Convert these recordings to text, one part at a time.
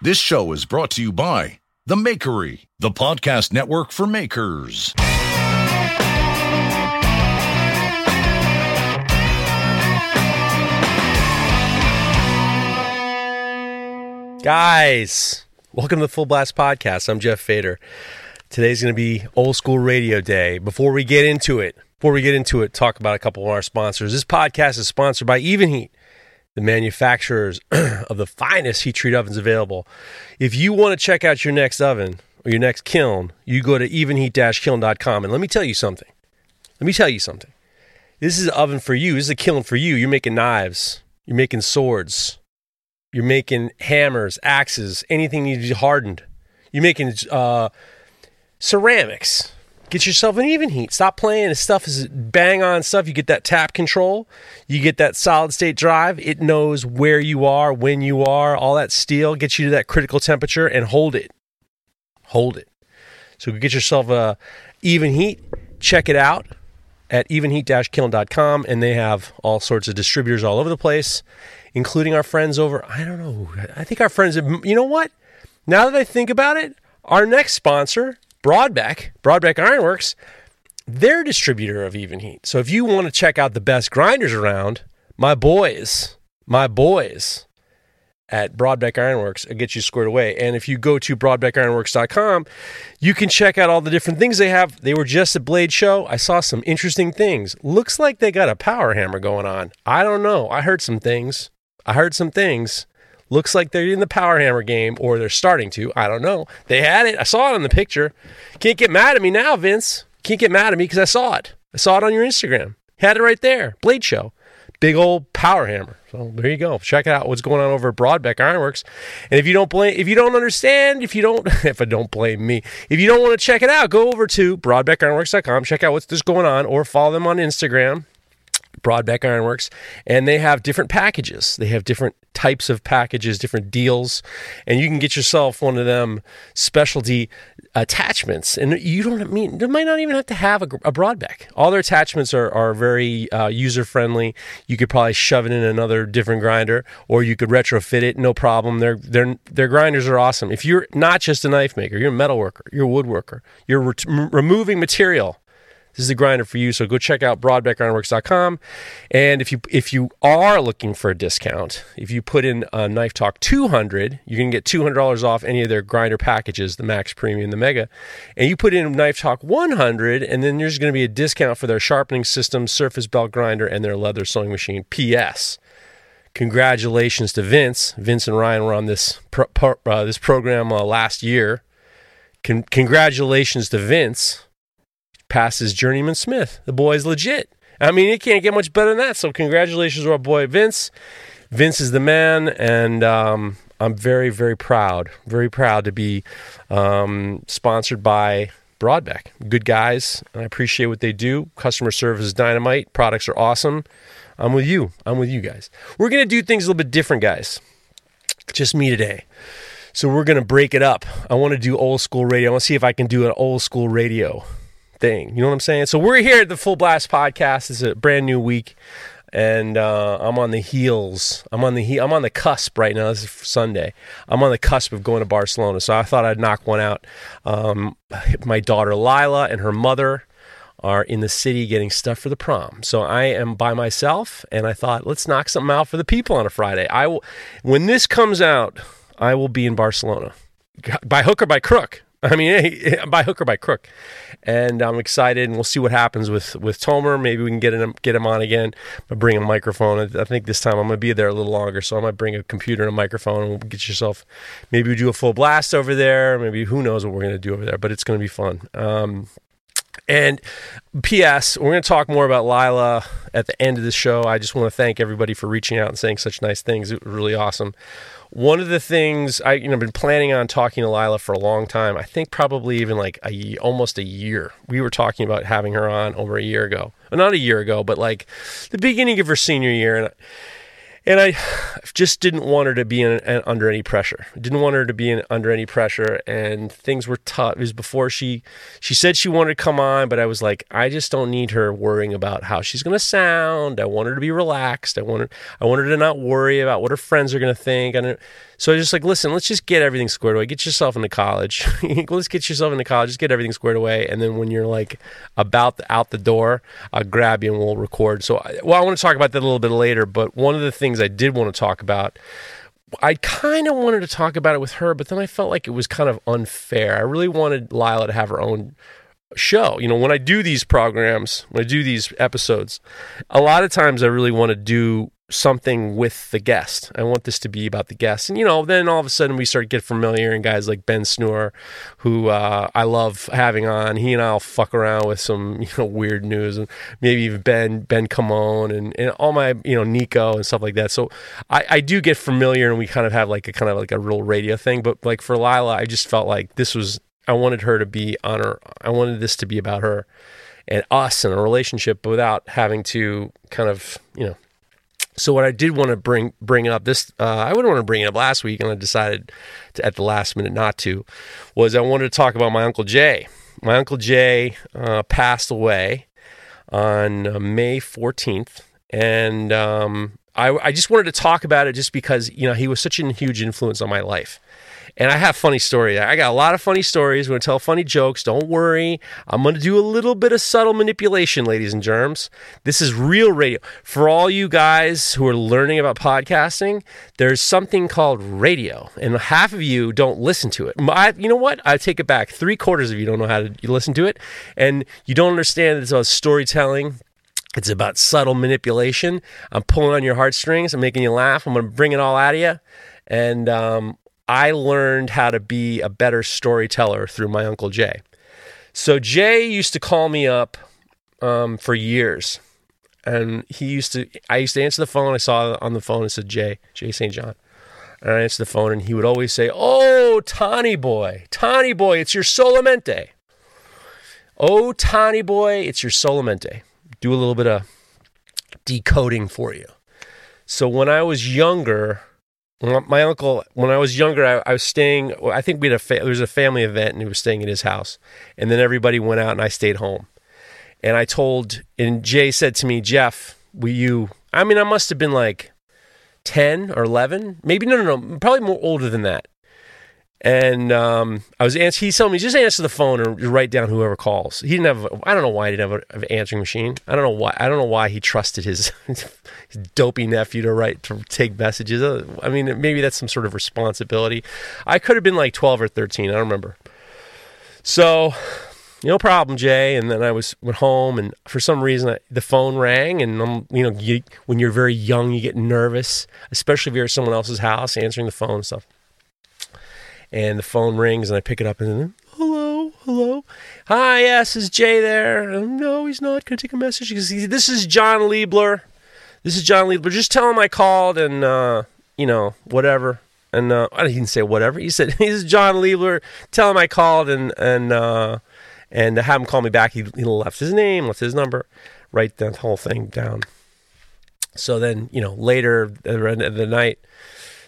This show is brought to you by The Makery, the podcast network for makers. Guys, welcome to the Full Blast Podcast. I'm Jeff Feder. Today's going to be old school radio day. Before we get into it, before we get into it, talk about a couple of our sponsors. This podcast is sponsored by Evenheat, the manufacturers of the finest heat treat ovens available. If you want to check out your next oven or your next kiln, you go to evenheat-kiln.com. And let me tell you something. Let me tell you something. This is an oven for you. This is a kiln for you. You're making knives. You're making swords. You're making hammers, axes, anything needs to be hardened. You're making uh, ceramics. Get yourself an Evenheat. Stop playing. This stuff is bang on stuff. You get that tap control. You get that solid state drive. It knows where you are, when you are. All that steel gets you to that critical temperature and hold it. Hold it. So get yourself a Evenheat. Check it out at evenheat-kiln.com and they have all sorts of distributors all over the place including our friends over i don't know i think our friends you know what now that i think about it our next sponsor Brodbeck Brodbeck ironworks they're a distributor of Evenheat so if you want to check out the best grinders around my boys my boys at Brodbeck Ironworks it gets you squared away. And if you go to brodbeckironworks.com, you can check out all the different things they have. They were just at Blade Show. I saw some interesting things. Looks like they got a power hammer going on. I don't know. I heard some things. I heard some things. Looks like they're in the power hammer game or they're starting to. I don't know. They had it. I saw it on the picture. Can't get mad at me now, Vince. Can't get mad at me because I saw it. I saw it on your Instagram. Had it right there. Blade Show big old power hammer. So there you go. Check it out what's going on over at Brodbeck Ironworks. And if you don't blame, if you don't understand, if you don't, if I don't blame me, if you don't want to check it out, go over to brodbeckironworks.com, check out what's just going on, or follow them on Instagram. Brodbeck Ironworks, and they have different packages. They have different types of packages, different deals, and you can get yourself one of them specialty attachments. And you don't mean you might not even have to have a, a Brodbeck. All their attachments are are very uh, user friendly. You could probably shove it in another different grinder, or you could retrofit it, no problem. Their their their grinders are awesome. If you're not just a knife maker, you're a metal worker, you're a woodworker, you're re- removing material this is the grinder for you. So go check out brodbeckironworks.com. And if you if you are looking for a discount, if you put in a Knife Talk 200, you're going to get $200 off any of their grinder packages, the Max Premium, the Mega. And you put in Knife Talk 100, and then there's going to be a discount for their sharpening system, surface belt grinder, and their leather sewing machine. P.S. Congratulations to Vince. Vince and Ryan were on this pro, uh, this program uh, last year. Con- congratulations to Vince passes Journeyman Smith. The boy's legit. I mean, it can't get much better than that. So, congratulations to our boy Vince. Vince is the man, and um, I'm very, very proud, very proud to be um, sponsored by Brodbeck. Good guys. I appreciate what they do. Customer service is dynamite. Products are awesome. I'm with you. I'm with you guys. We're to do things a little bit different, guys. Just me today. So we're to break it up. I want to do old school radio. I want to see if I can do an old school radio thing. You know what I'm saying? So we're here at the Full Blast Podcast. It's a brand new week, and uh, I'm on the heels. I'm on the he- I'm on the cusp right now. This is Sunday. I'm on the cusp of going to Barcelona. So I thought I'd knock one out. Um, my daughter Lila and her mother are in the city getting stuff for the prom. So I am by myself, and I thought let's knock something out for the people on a Friday. I will, when this comes out, I will be in Barcelona by hook or by crook. I mean, by hook or by crook, and I'm excited, and we'll see what happens with with Tomer. Maybe we can get him get him on again. I bring a microphone. I think this time I'm gonna be there a little longer, so I might bring a computer and a microphone, and we'll get yourself. Maybe we do a full blast over there. Maybe who knows what we're gonna do over there, but it's gonna be fun. Um, and P.S. We're going to talk more about Lila at the end of the show. I just want to thank everybody for reaching out and saying such nice things. It was really awesome. One of the things I you know been planning on talking to Lila for a long time. I think probably even like a almost a year. We were talking about having her on over a year ago. Well, not a year ago, but like the beginning of her senior year and and I just didn't want her to be in, in, under any pressure. Didn't want her to be in, under any pressure, and things were tough. It was before she she said she wanted to come on, but I was like, I just don't need her worrying about how she's going to sound. I want her to be relaxed. I wanted I wanted her to not worry about what her friends are going to think. And so I was just like, listen, let's just get everything squared away. Get yourself into college. let's get yourself into college. Just get everything squared away, and then when you're like about the, out the door, I'll grab you and we'll record. So, well, I want to talk about that a little bit later. But one of the things I did want to talk about I kind of wanted to talk about it with her, but then I felt like it was kind of unfair. I really wanted Lila to have her own show. You know, when I do these programs, when I do these episodes, a lot of times I really want to do something with the guest. I want this to be about the guest. And, you know, then all of a sudden we start get familiar and guys like Ben Snore, who uh, I love having on. He and I'll fuck around with some, you know, weird news and maybe even Ben, Ben Camone and, and all my, you know, Nico and stuff like that. So I, I do get familiar and we kind of have like a kind of like a real radio thing. But like for Lila, I just felt like this was, I wanted her to be on her, I wanted this to be about her and us and a relationship without having to kind of, you know, so what I did want to bring bring up this, uh, I wouldn't want to bring it up last week, and I decided to, at the last minute not to. Was I wanted to talk about my uncle Jay. My uncle Jay uh, passed away on uh, May fourteenth, and um, I, I just wanted to talk about it just because you know he was such a huge influence on my life. And I have funny stories. I got a lot of funny stories. We're going to tell funny jokes. Don't worry. I'm going to do a little bit of subtle manipulation, ladies and germs. This is real radio. For all you guys who are learning about podcasting, there's something called radio, and half of you don't listen to it. I, you know what? I take it back. Three quarters of you don't know how to listen to it, and you don't understand it's about storytelling. It's about subtle manipulation. I'm pulling on your heartstrings. I'm making you laugh. I'm going to bring it all out of you. And um, I learned how to be a better storyteller through my Uncle Jay. So Jay used to call me up um, for years. And he used to, I used to answer the phone. I saw on the phone, it said Jay, Jay St. John. And I answered the phone, and he would always say, Oh, Tawny boy, Tawny boy, it's your solamente. Oh, Tawny boy, it's your solamente. Do a little bit of decoding for you. So when I was younger, my uncle, when I was younger, I, I was staying. I think we had a fa- there was a family event, and he was staying at his house. And then everybody went out, and I stayed home. And I told, and Jay said to me, Jeff, will you? I mean, I must have been like ten or eleven, maybe no, no, no, probably more older than that. And um, I was he told me just answer the phone or write down whoever calls. He didn't have I don't know why he didn't have an answering machine. I don't know why I don't know why he trusted his, his dopey nephew to write to take messages. Uh, I mean maybe that's some sort of responsibility. I could have been like 12 or 13, I don't remember. So no problem, Jay. And then I was went home, and for some reason I, the phone rang, and I'm, you know, you, when you're very young, you get nervous, especially if you're at someone else's house answering the phone and stuff and the phone rings and I pick it up and then, hello, hello. Hi, yes, is Jay there? Um, no, he's not. Can I take a message? Because this is John Liebler. This is John Liebler. Just tell him I called and, uh, you know, whatever. And uh, I didn't say whatever. He said, he's John Liebler. Tell him I called and, and, uh, and have him call me back. He, he left his name, left his number, write that whole thing down. So then, you know, later at the end of the night,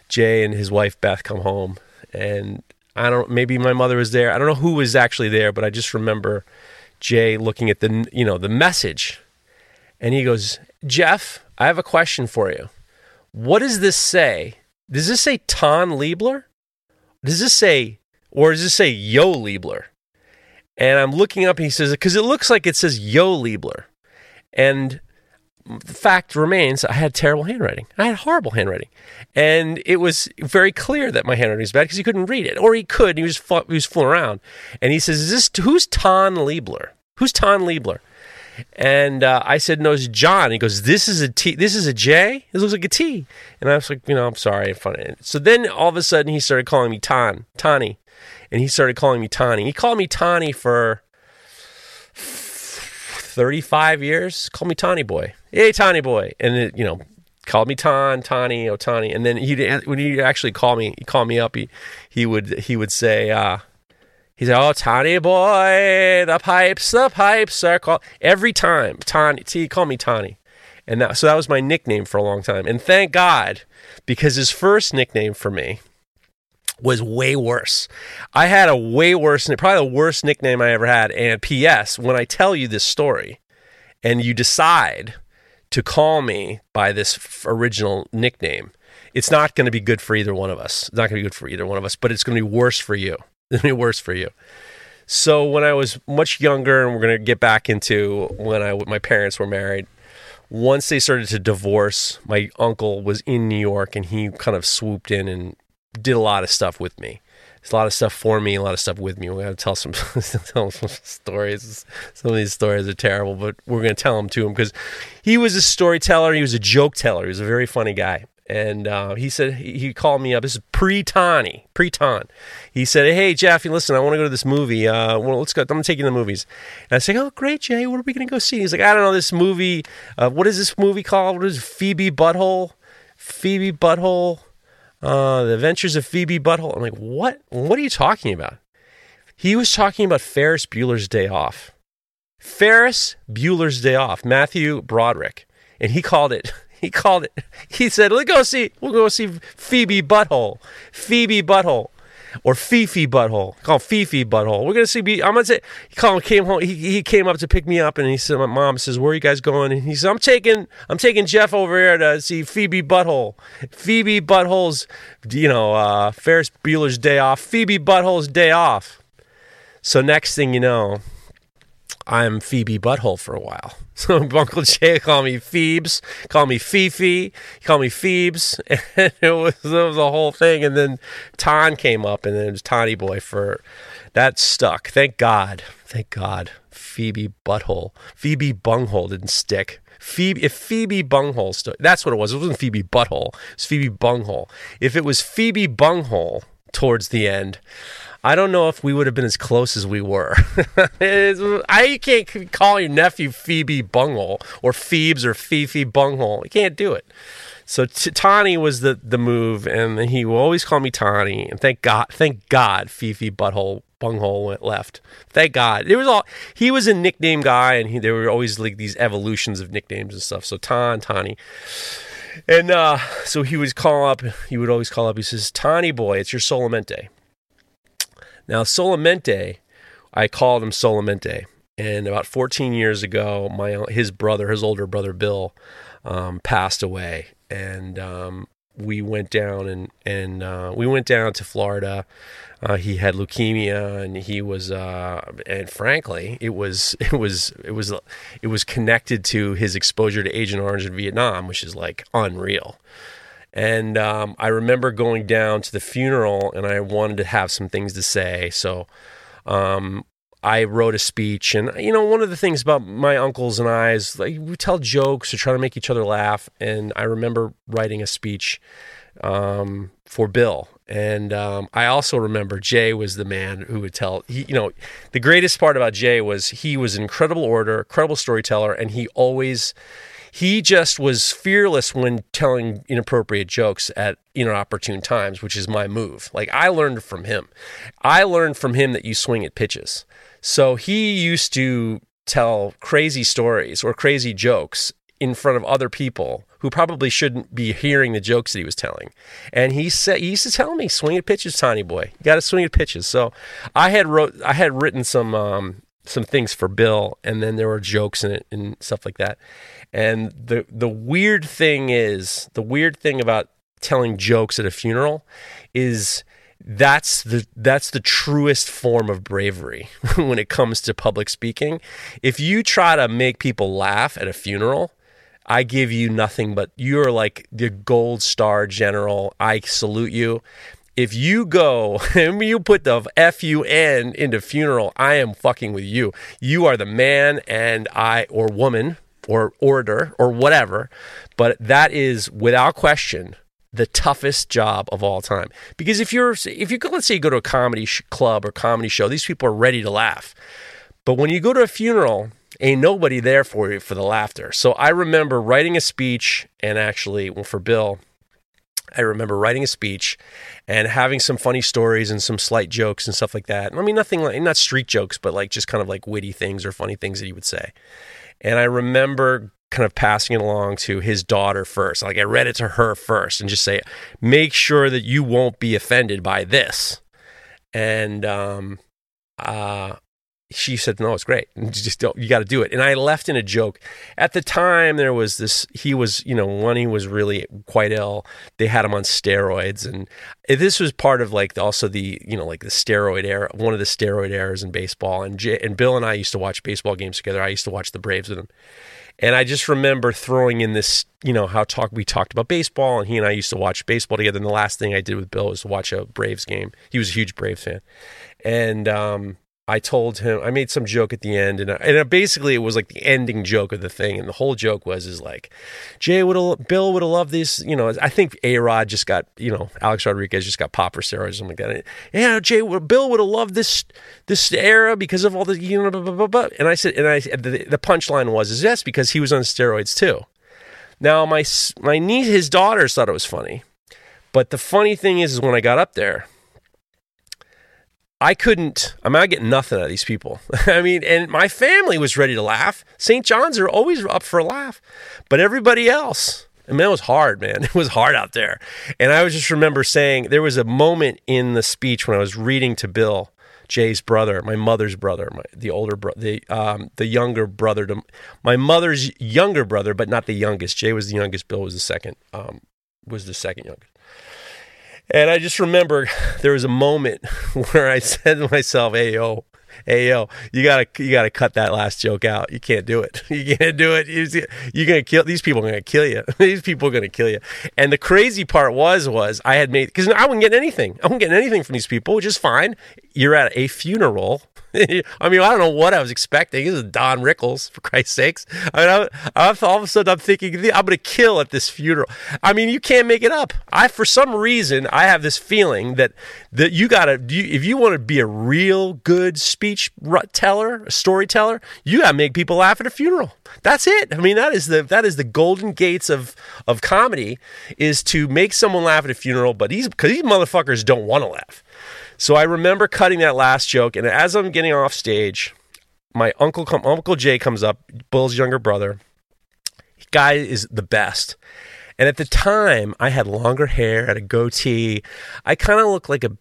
Jay and his wife Beth come home and I don't maybe my mother was there. I don't know who was actually there, but I just remember Jay looking at the you know the message, and he goes, "Jeff, I have a question for you. What does this say? Does this say Ton Liebler? Does this say or does this say Yo Liebler?" And I'm looking up, and he says, "Because it looks like it says Yo Liebler," and the fact remains I had terrible handwriting. I had horrible handwriting. And it was very clear that my handwriting was bad because he couldn't read it. Or he could, he was, he was fooling around. And he says, Is this, who's Ton Liebler? Who's Ton Liebler? And uh, I said, No, it's John. He goes, This is a T. This is a J? It looks like a T. And I was like, You know, I'm sorry. So then all of a sudden he started calling me Ton, Tawny. And he started calling me Tawny. He called me Tawny for 35 years. Call me Tawny Boy. Hey, Tawny Boy. And, it, you know, called me Ton, Tawny, Otani. And then he when he actually called me, he called me up. He he would he would say, uh, he said, "Oh, Tawny boy, the pipes, the pipes are called every time." Tawny, he called me Tawny, And that, so that was my nickname for a long time. And thank God, because his first nickname for me was way worse. I had a way worse, probably the worst nickname I ever had. And P.S., when I tell you this story and you decide to call me by this f- original nickname, it's not going to be good for either one of us. It's not going to be good for either one of us, but it's going to be worse for you. It's going to be worse for you. So when I was much younger, and we're going to get back into when I my parents were married. Once they started to divorce, my uncle was in New York, and he kind of swooped in and did a lot of stuff with me. There's a lot of stuff for me, a lot of stuff with me. We're to tell some, tell some stories. Some of these stories are terrible, but we're going to tell them to him because he was a storyteller. He was a joke teller. He was a very funny guy and uh, he said he called me up. This is pre Tani, pre Ton. He said, "Hey Jeffy, listen, I want to go to this movie. Uh, well, let's go. I'm gonna take you to the movies." And I said, "Oh, great, Jay. What are we gonna go see?" He's like, "I don't know this movie. Uh, what is this movie called? What is Phoebe Butthole? Phoebe Butthole? Uh, the Adventures of Phoebe Butthole." I'm like, "What? What are you talking about?" He was talking about Ferris Bueller's Day Off. Ferris Bueller's Day Off. Matthew Broderick, and he called it he called it. He said, "Let's go see. We'll go see Phoebe Butthole, Phoebe Butthole, or Fifi Butthole. Call Fifi Butthole. We're gonna see. I'm gonna say. He called. Came home. He, he came up to pick me up, and he said, "My mom says, where are you guys going?" And he said, "I'm taking. I'm taking Jeff over here to see Phoebe Butthole. Phoebe Butthole's, you know, uh, Ferris Bueller's Day Off. Phoebe Butthole's Day Off." So next thing you know, I'm Phoebe Butthole for a while. So Uncle Jay called me Phoebes, called me Fifi, called me Phoebes, and it was, it was a whole thing. And then Ton came up, and then it was Tawny Boy for that stuck. Thank God, thank God. Phoebe Butthole, Phoebe Bunghole didn't stick. Phoebe, if Phoebe Bunghole stood, that's what it was. It wasn't Phoebe Butthole. It was Phoebe Bunghole. If it was Phoebe Bunghole towards the end, I don't know if we would have been as close as we were. I can't call your nephew Phoebe Bunghole or Phoebes or Fifi Bunghole. You can't do it. So t- Tani was the the move, and he will always call me Tani. And thank God, thank God, Fifi Butthole Bunghole went left. Thank God. It was all he was a nickname guy, and he, there were always like these evolutions of nicknames and stuff. So Ton, Tani. And uh, so he would call up, he would always call up, he says, Tani boy, it's your Solamente. Now, Solamente, I called him Solamente. And about 14 years ago, my his brother, his older brother Bill, um, passed away, and um, we went down and and uh, we went down to Florida. Uh, he had leukemia, and he was, uh, and frankly, it was it was it was it was connected to his exposure to Agent Orange in Vietnam, which is like unreal. And um, I remember going down to the funeral and I wanted to have some things to say. So um, I wrote a speech. And, you know, one of the things about my uncles and I is like we tell jokes or try to make each other laugh. And I remember writing a speech um, for Bill. And um, I also remember Jay was the man who would tell. He, you know, the greatest part about Jay was he was an incredible orator, incredible storyteller, and he always he just was fearless when telling inappropriate jokes at inopportune times, which is my move. Like I learned from him. I learned from him that you swing at pitches. So he used to tell crazy stories or crazy jokes in front of other people who probably shouldn't be hearing the jokes that he was telling. And he said he used to tell me, "Swing at pitches, Tiny boy. You got to swing at pitches." So I had wrote I had written some um, some things for Bill, and then there were jokes in it and stuff like that. And the the weird thing is, the weird thing about telling jokes at a funeral is that's the that's the truest form of bravery when it comes to public speaking. If you try to make people laugh at a funeral, I give you nothing but you're like the gold star general. I salute you. If you go and you put the F U N into funeral, I am fucking with you. You are the man and I or woman or orator or whatever. But that is without question the toughest job of all time. Because if you're if you go, let's say you go to a comedy sh- club or comedy show, these people are ready to laugh. But when you go to a funeral, ain't nobody there for you for the laughter. So I remember writing a speech and actually well, for Bill, I remember writing a speech and having some funny stories and some slight jokes and stuff like that. I mean, nothing like not street jokes, but like just kind of like witty things or funny things that he would say. And I remember kind of passing it along to his daughter first. Like I read it to her first and just say, make sure that you won't be offended by this. And um, uh, she said, "No, it's great. You just don't. You got to do it." And I left in a joke. At the time, there was this. He was, you know, when he was really quite ill, they had him on steroids, and this was part of like also the, you know, like the steroid era, one of the steroid eras in baseball. And J- and Bill and I used to watch baseball games together. I used to watch the Braves with him, and I just remember throwing in this, you know, how talk we talked about baseball, and he and I used to watch baseball together. And the last thing I did with Bill was watch a Braves game. He was a huge Braves fan, and um, I told him I made some joke at the end, and I, and basically it was like the ending joke of the thing, and the whole joke was is like, Jay would Bill would have loved this, you know. I think A Rod just got, you know, Alex Rodriguez just got pop for steroids or something like that. Yeah, Jay, Bill would have loved this this era because of all the, you know, blah, blah, blah, blah. and I said, and I the, the punchline was is yes because he was on steroids too. Now my my niece, his daughters thought it was funny, but the funny thing is, is when I got up there I couldn't, I mean, I get nothing out of these people. I mean, and my family was ready to laugh. St. John's are always up for a laugh, but everybody else, I mean, it was hard, man. It was hard out there. And I was just remember saying there was a moment in the speech when I was reading to Bill, Jay's brother, my mother's brother, my, the older brother, the um, the younger brother to my mother's younger brother, but not the youngest. Jay was the youngest. Bill was the second. Um, was the second youngest. And I just remember there was a moment where I said to myself, "Hey yo, hey yo, you gotta you gotta cut that last joke out. You can't do it. You can't do it. You're gonna kill these people. Are gonna kill you. these people are gonna kill you." And the crazy part was was I had made because I wouldn't get anything. I wouldn't get anything from these people, which is fine. You're at a funeral I mean, I don't know what I was expecting. This is Don Rickles, for Christ's sakes. I mean, I, I, all of a sudden I'm thinking I'm going to kill at this funeral. I mean, you can't make it up. I, for some reason, I have this feeling that that you got to, if you want to be a real good speech teller, a storyteller, you got to make people laugh at a funeral. That's it. I mean, that is the that is the golden gates of of comedy is to make someone laugh at a funeral. But these because these motherfuckers don't want to laugh. So I remember cutting that last joke, and as I'm getting off stage, my uncle Uncle Jay comes up, Bill's younger brother. Guy is the best. And at the time, I had longer hair, had a goatee. I kind of looked like a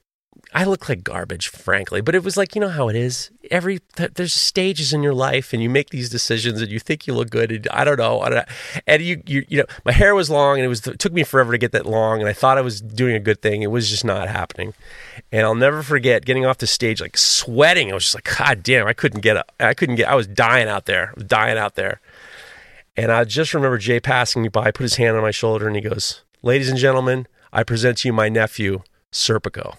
I look like garbage, frankly, but it was like, you know how it is. Every there's stages in your life, and you make these decisions, and you think you look good. And I don't know, I don't know. and you, you, you know, my hair was long, and it was it took me forever to get that long, and I thought I was doing a good thing. It was just not happening, and I'll never forget getting off the stage like sweating. I was just like, God damn, I couldn't get, up. I couldn't get, I was dying out there, dying out there, and I just remember Jay passing me by, put his hand on my shoulder, and he goes, "Ladies and gentlemen, I present to you my nephew, Serpico."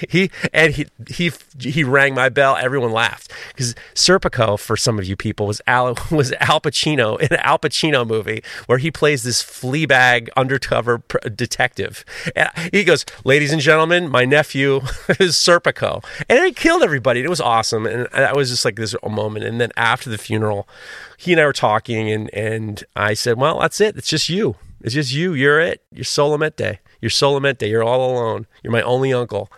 He and he he he rang my bell. Everyone laughed because Serpico, for some of you people, was Al was Al Pacino in an Al Pacino movie where he plays this fleabag undercover detective. And he goes, "Ladies and gentlemen, my nephew is Serpico," and he killed everybody. It was awesome, and that was just like this moment. And then after the funeral, he and I were talking, and and I said, "Well, that's it. It's just you. It's just you. You're it. You're Solamente." You're solamente. You're all alone. You're my only uncle.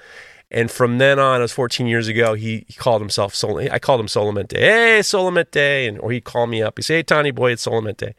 And from then on, it was 14 years ago, he, he called himself Sol. I called him Solamente. Hey, Solamente. And, or he'd call me up. He'd say, Hey, Tony boy, it's Solamente.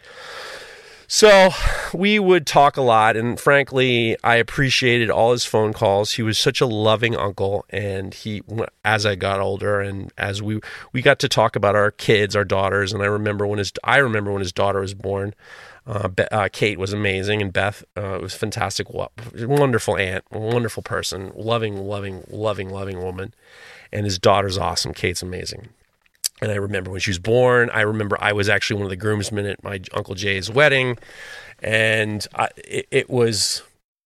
So we would talk a lot. And frankly, I appreciated all his phone calls. He was such a loving uncle. And he, as I got older and as we, we got to talk about our kids, our daughters. And I remember when his, I remember when his daughter was born. Uh, uh, Kate was amazing, and Beth uh, was fantastic. Wonderful aunt, wonderful person, loving, loving, loving, loving woman. And his daughter's awesome. Kate's amazing. And I remember when she was born. I remember I was actually one of the groomsmen at my uncle Jay's wedding, and I, it, it was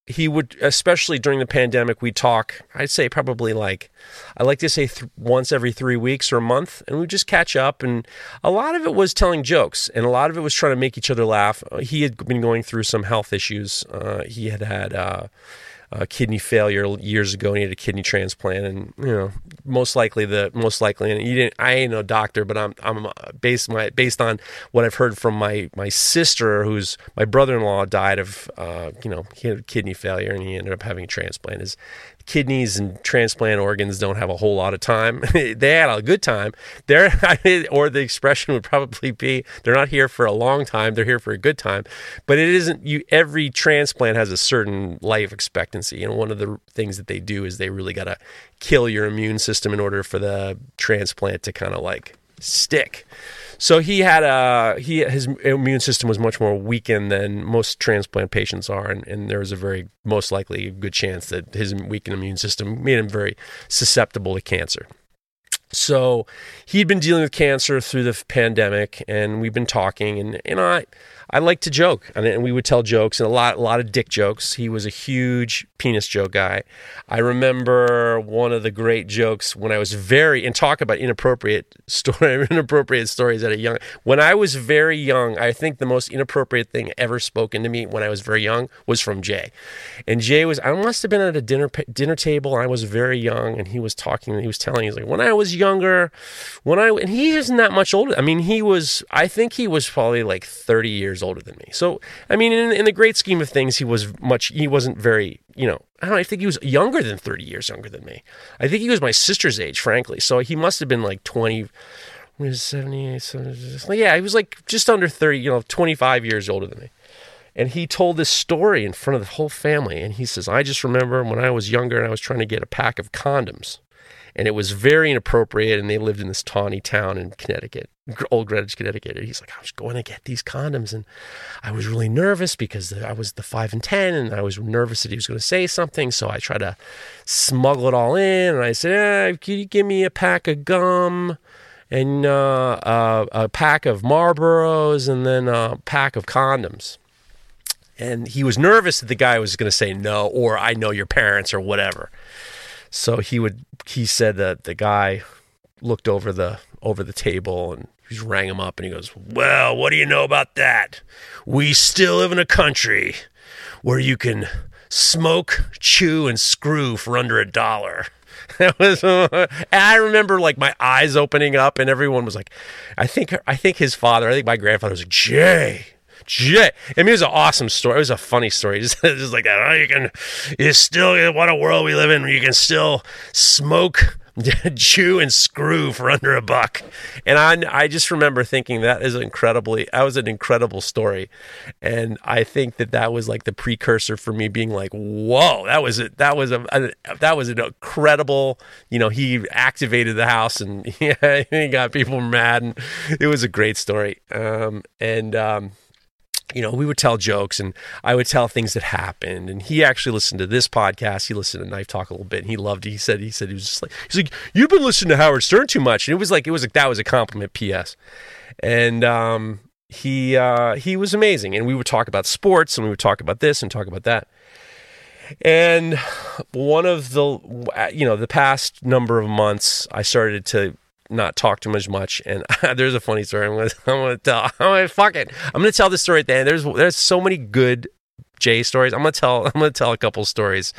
he would especially during the pandemic we talk i'd say probably like i like to say th- once every three weeks or a month and we just catch up. And a lot of it was telling jokes and a lot of it was trying to make each other laugh. He had been going through some health issues. Uh, he had had uh, uh, kidney failure years ago and he had a kidney transplant and you know most likely the most likely and you didn't I ain't no doctor but I'm I'm uh, based my based on what I've heard from my my sister who's my brother-in-law died of uh, you know he had kidney failure and he ended up having a transplant. His kidneys and transplant organs don't have a whole lot of time. they had a good time. They're or the expression would probably be they're not here for a long time. They're here for a good time. But it isn't you. Every transplant has a certain life expectancy, and one of the things that they do is they really got to kill your immune system in order for the transplant to kind of like stick. So he had a he his immune system was much more weakened than most transplant patients are, and, and there was a very most likely good chance that his weakened immune system made him very susceptible to cancer. So he'd been dealing with cancer through the pandemic, and we've been talking, and and I I like to joke, and we would tell jokes and a lot, a lot of dick jokes. He was a huge penis joke guy. I remember one of the great jokes when I was very and talk about inappropriate story, inappropriate stories at a young. When I was very young, I think the most inappropriate thing ever spoken to me when I was very young was from Jay, and Jay was I must have been at a dinner dinner table. I was very young, and he was talking. He was telling. He's like, when I was younger, when I and he isn't that much older. I mean, he was. I think he was probably like thirty years years older than me. So, I mean, in, in the great scheme of things, he was much, he wasn't very, you know, I don't know, I think he was younger than 30 years younger than me. I think he was my sister's age, frankly. So he must have been like 20, was 78, 70, yeah, he was like just under 30, you know, 25 years older than me. And he told this story in front of the whole family. And he says, I just remember when I was younger and I was trying to get a pack of condoms and it was very inappropriate. And they lived in this tawny town in Connecticut, Old Greenwich, Connecticut. And he's like, I was going to get these condoms, and I was really nervous because I was the five and ten, and I was nervous that he was going to say something. So I tried to smuggle it all in, and I said, eh, "Can you give me a pack of gum?" And uh, uh, a pack of Marlboros, and then a pack of condoms and he was nervous that the guy was going to say no or I know your parents or whatever. So he would he said that the guy looked over the over the table and he rang him up and he goes, "Well, what do you know about that? We still live in a country where you can smoke, chew, and screw for under a dollar." That was, I remember like my eyes opening up, and everyone was like, "I think, I think his father, I think my grandfather was like, Jay, Jay. I mean, it was an awesome story. It was a funny story. Just, just like that. Oh, you can, you still, what a world we live in where you can still smoke, chew, and screw for under a buck. And I, I just remember thinking that is incredibly, that was an incredible story. And I think that that was like the precursor for me being like, whoa, that was it. That was a, a that was an incredible, you know, he activated the house and yeah, he got people mad. And it was a great story. Um, and, um, you know, we would tell jokes and I would tell things that happened. And he actually listened to this podcast. He listened to Knife Talk a little bit and he loved it. He said, he said, he was just like, he's like, you've been listening to Howard Stern too much. And it was like, it was like, that was a compliment PS. And, um, he, uh, he was amazing. And we would talk about sports and we would talk about this and talk about that. And one of the, you know, the past number of months, I started to not talk too much much. And there's a funny story. I'm gonna, tell. I'm gonna fuck it. I'm gonna tell this story at the end. There's there's so many good Jay stories. I'm gonna tell. I'm gonna tell a couple stories.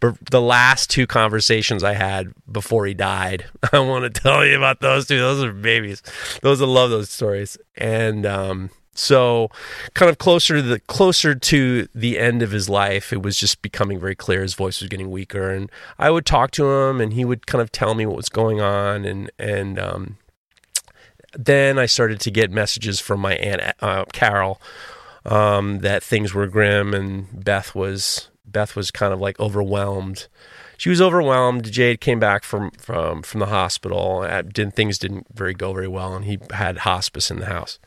But the last two conversations I had before he died, I want to tell you about those two. Those are babies. Those I love those stories. And um, so, kind of closer to the closer to the end of his life, it was just becoming very clear his voice was getting weaker, and I would talk to him, and he would kind of tell me what was going on, and and um, then I started to get messages from my aunt uh, Carol um, that things were grim, and Beth was Beth was kind of like overwhelmed. She was overwhelmed. Jade came back from from from the hospital. Didn't things didn't very go very well, and he had hospice in the house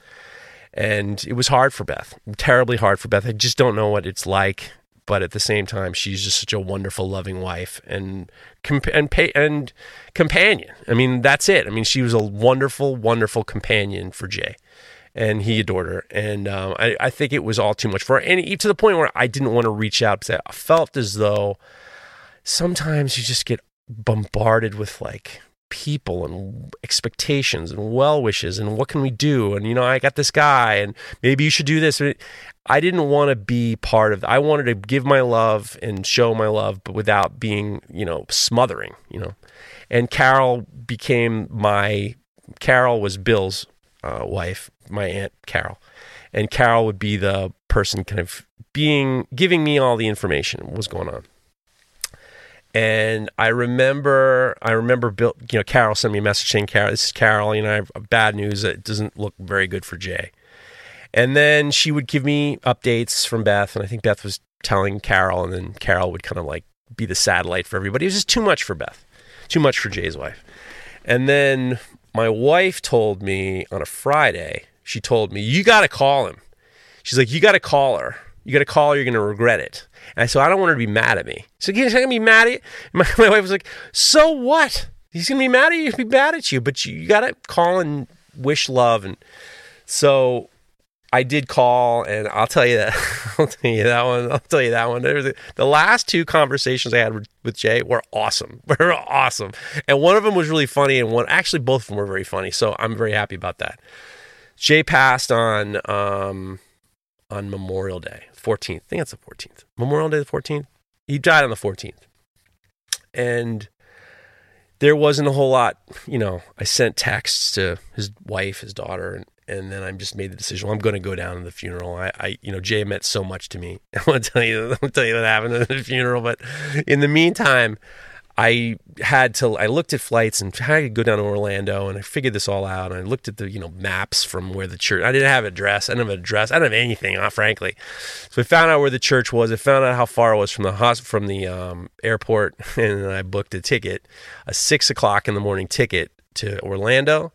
and it was hard for Beth, terribly hard for Beth. I just don't know what it's like, but at the same time, she's just such a wonderful, loving wife and and and companion. I mean, that's it. I mean, she was a wonderful, wonderful companion for Jay, and he adored her. And um, I, I think it was all too much for her, and to the point where I didn't want to reach out because I felt as though sometimes you just get bombarded with like people and expectations and well wishes and what can we do? And you know I got this guy and maybe you should do this. I didn't want to be part of I wanted to give my love and show my love but without being you know smothering you know. And Carol became my Carol was Bill's uh, wife my aunt Carol. And Carol would be the person kind of being giving me all the information what was going on And I remember, I remember, Bill, you know, Carol sent me a message saying, "Carol, this is Carol. You know, I have bad news. It doesn't look very good for Jay." And then she would give me updates from Beth, and I think Beth was telling Carol, and then Carol would kind of like be the satellite for everybody. It was just too much for Beth, too much for Jay's wife. And then my wife told me on a Friday, she told me, You got to call him. She's like, You got to call her. You got to call her. You're going to regret it. And I said, I don't want her to be mad at me. So he's not to be mad at you. My, my wife was like, So what? He's to be mad at you. He'll be mad at you. But you, you got to call and wish love. And so I did call, and I'll tell you that. I'll tell you that one. I'll tell you that one. The last two conversations I had with Jay were awesome. Were awesome, and one of them was really funny, and one actually both of them were very funny. So I'm very happy about that. Jay passed on um, on Memorial Day, 14th. I think it's the 14th. Memorial Day, the 14th. He died on the 14th, and there wasn't a whole lot. You know, I sent texts to his wife, his daughter, and and then I just made the decision. Well, I'm going to go down to the funeral. I, I, you know, Jay meant so much to me. I want to tell you, I want to tell you what happened at the funeral. But in the meantime, I had to. I looked at flights and I could go down to Orlando, and I figured this all out. And I looked at the you know maps from where the church. I didn't have an address. I didn't have an address. I didn't have anything, uh, frankly. So I found out where the church was. I found out how far it was from the hospital, from the um, airport, and I booked a ticket, a six o'clock in the morning ticket to Orlando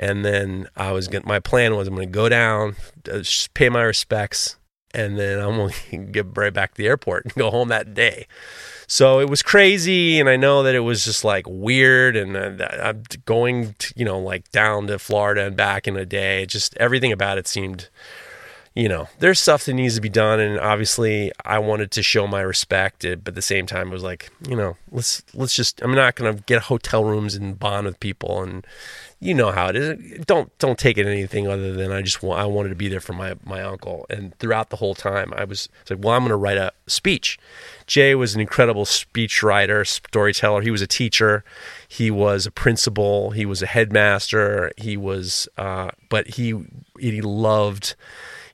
and then I was going my plan was I'm going to go down, uh, pay my respects, and then I'm going to get right back to the airport and go home that day. So it was crazy, and I know that it was just like weird, and uh, I'm going, to, you know, like down to Florida and back in a day. Just everything about it seemed you know, there's stuff that needs to be done, and obviously, I wanted to show my respect, but at the same time, it was like, you know, let's let's just. I'm not gonna get hotel rooms and bond with people, and you know how it is. Don't don't take it anything other than I just want. I wanted to be there for my my uncle, and throughout the whole time, I was, was like, well, I'm gonna write a speech. Jay was an incredible speech writer, storyteller. He was a teacher. He was a principal. He was a headmaster. He was, uh, but he he loved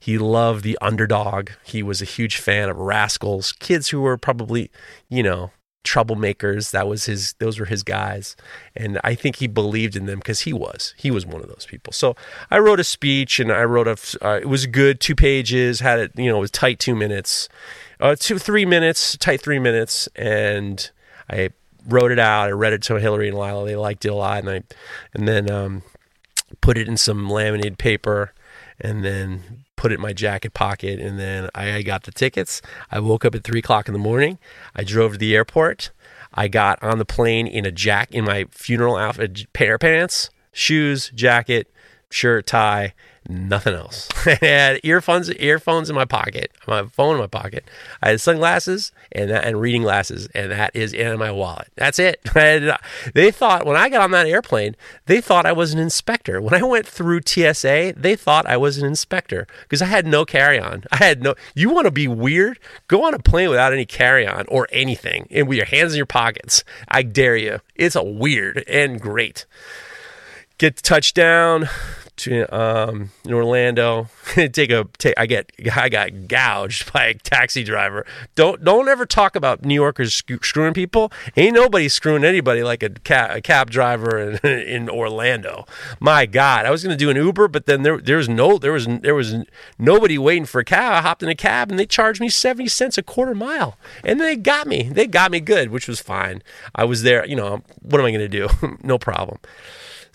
he loved the underdog. He was a huge fan of rascals, kids who were probably, you know, troublemakers. That was his; those were his guys, and I think he believed in them because he was. He was one of those people. So I wrote a speech, and I wrote a. Uh, it was good, two pages. Had it, you know, it was tight, two minutes, uh, two three minutes, tight three minutes, and I wrote it out. I read it to Hillary and Lila. They liked it a lot, and I, and then um, put it in some laminated paper, and then put it in my jacket pocket, and then I got the tickets. I woke up at three o'clock in the morning. I drove to the airport. I got on the plane in a jack in my funeral outfit, pair of pants, shoes, jacket, shirt, tie, nothing else. I had earphones, earphones in my pocket, my phone in my pocket. I had sunglasses and that, and reading glasses, and that is in my wallet. That's it. Uh, they thought when I got on that airplane, they thought I was an inspector. When I went through TSA, they thought I was an inspector because I had no carry on. I had no. You want to be weird? Go on a plane without any carry on or anything, and with your hands in your pockets. I dare you. It's a weird and great. Get the touchdown to um, in Orlando. take a take. I get I got gouged by a taxi driver. Don't don't ever talk about New Yorkers screwing people. Ain't nobody screwing anybody like a cab, a cab driver in, in Orlando. My God, I was going to do an Uber, but then there there was no there was there was nobody waiting for a cab. I hopped in a cab and they charged me seventy cents a quarter mile, and they got me. They got me good, which was fine. I was there. You know, what am I going to do? no problem.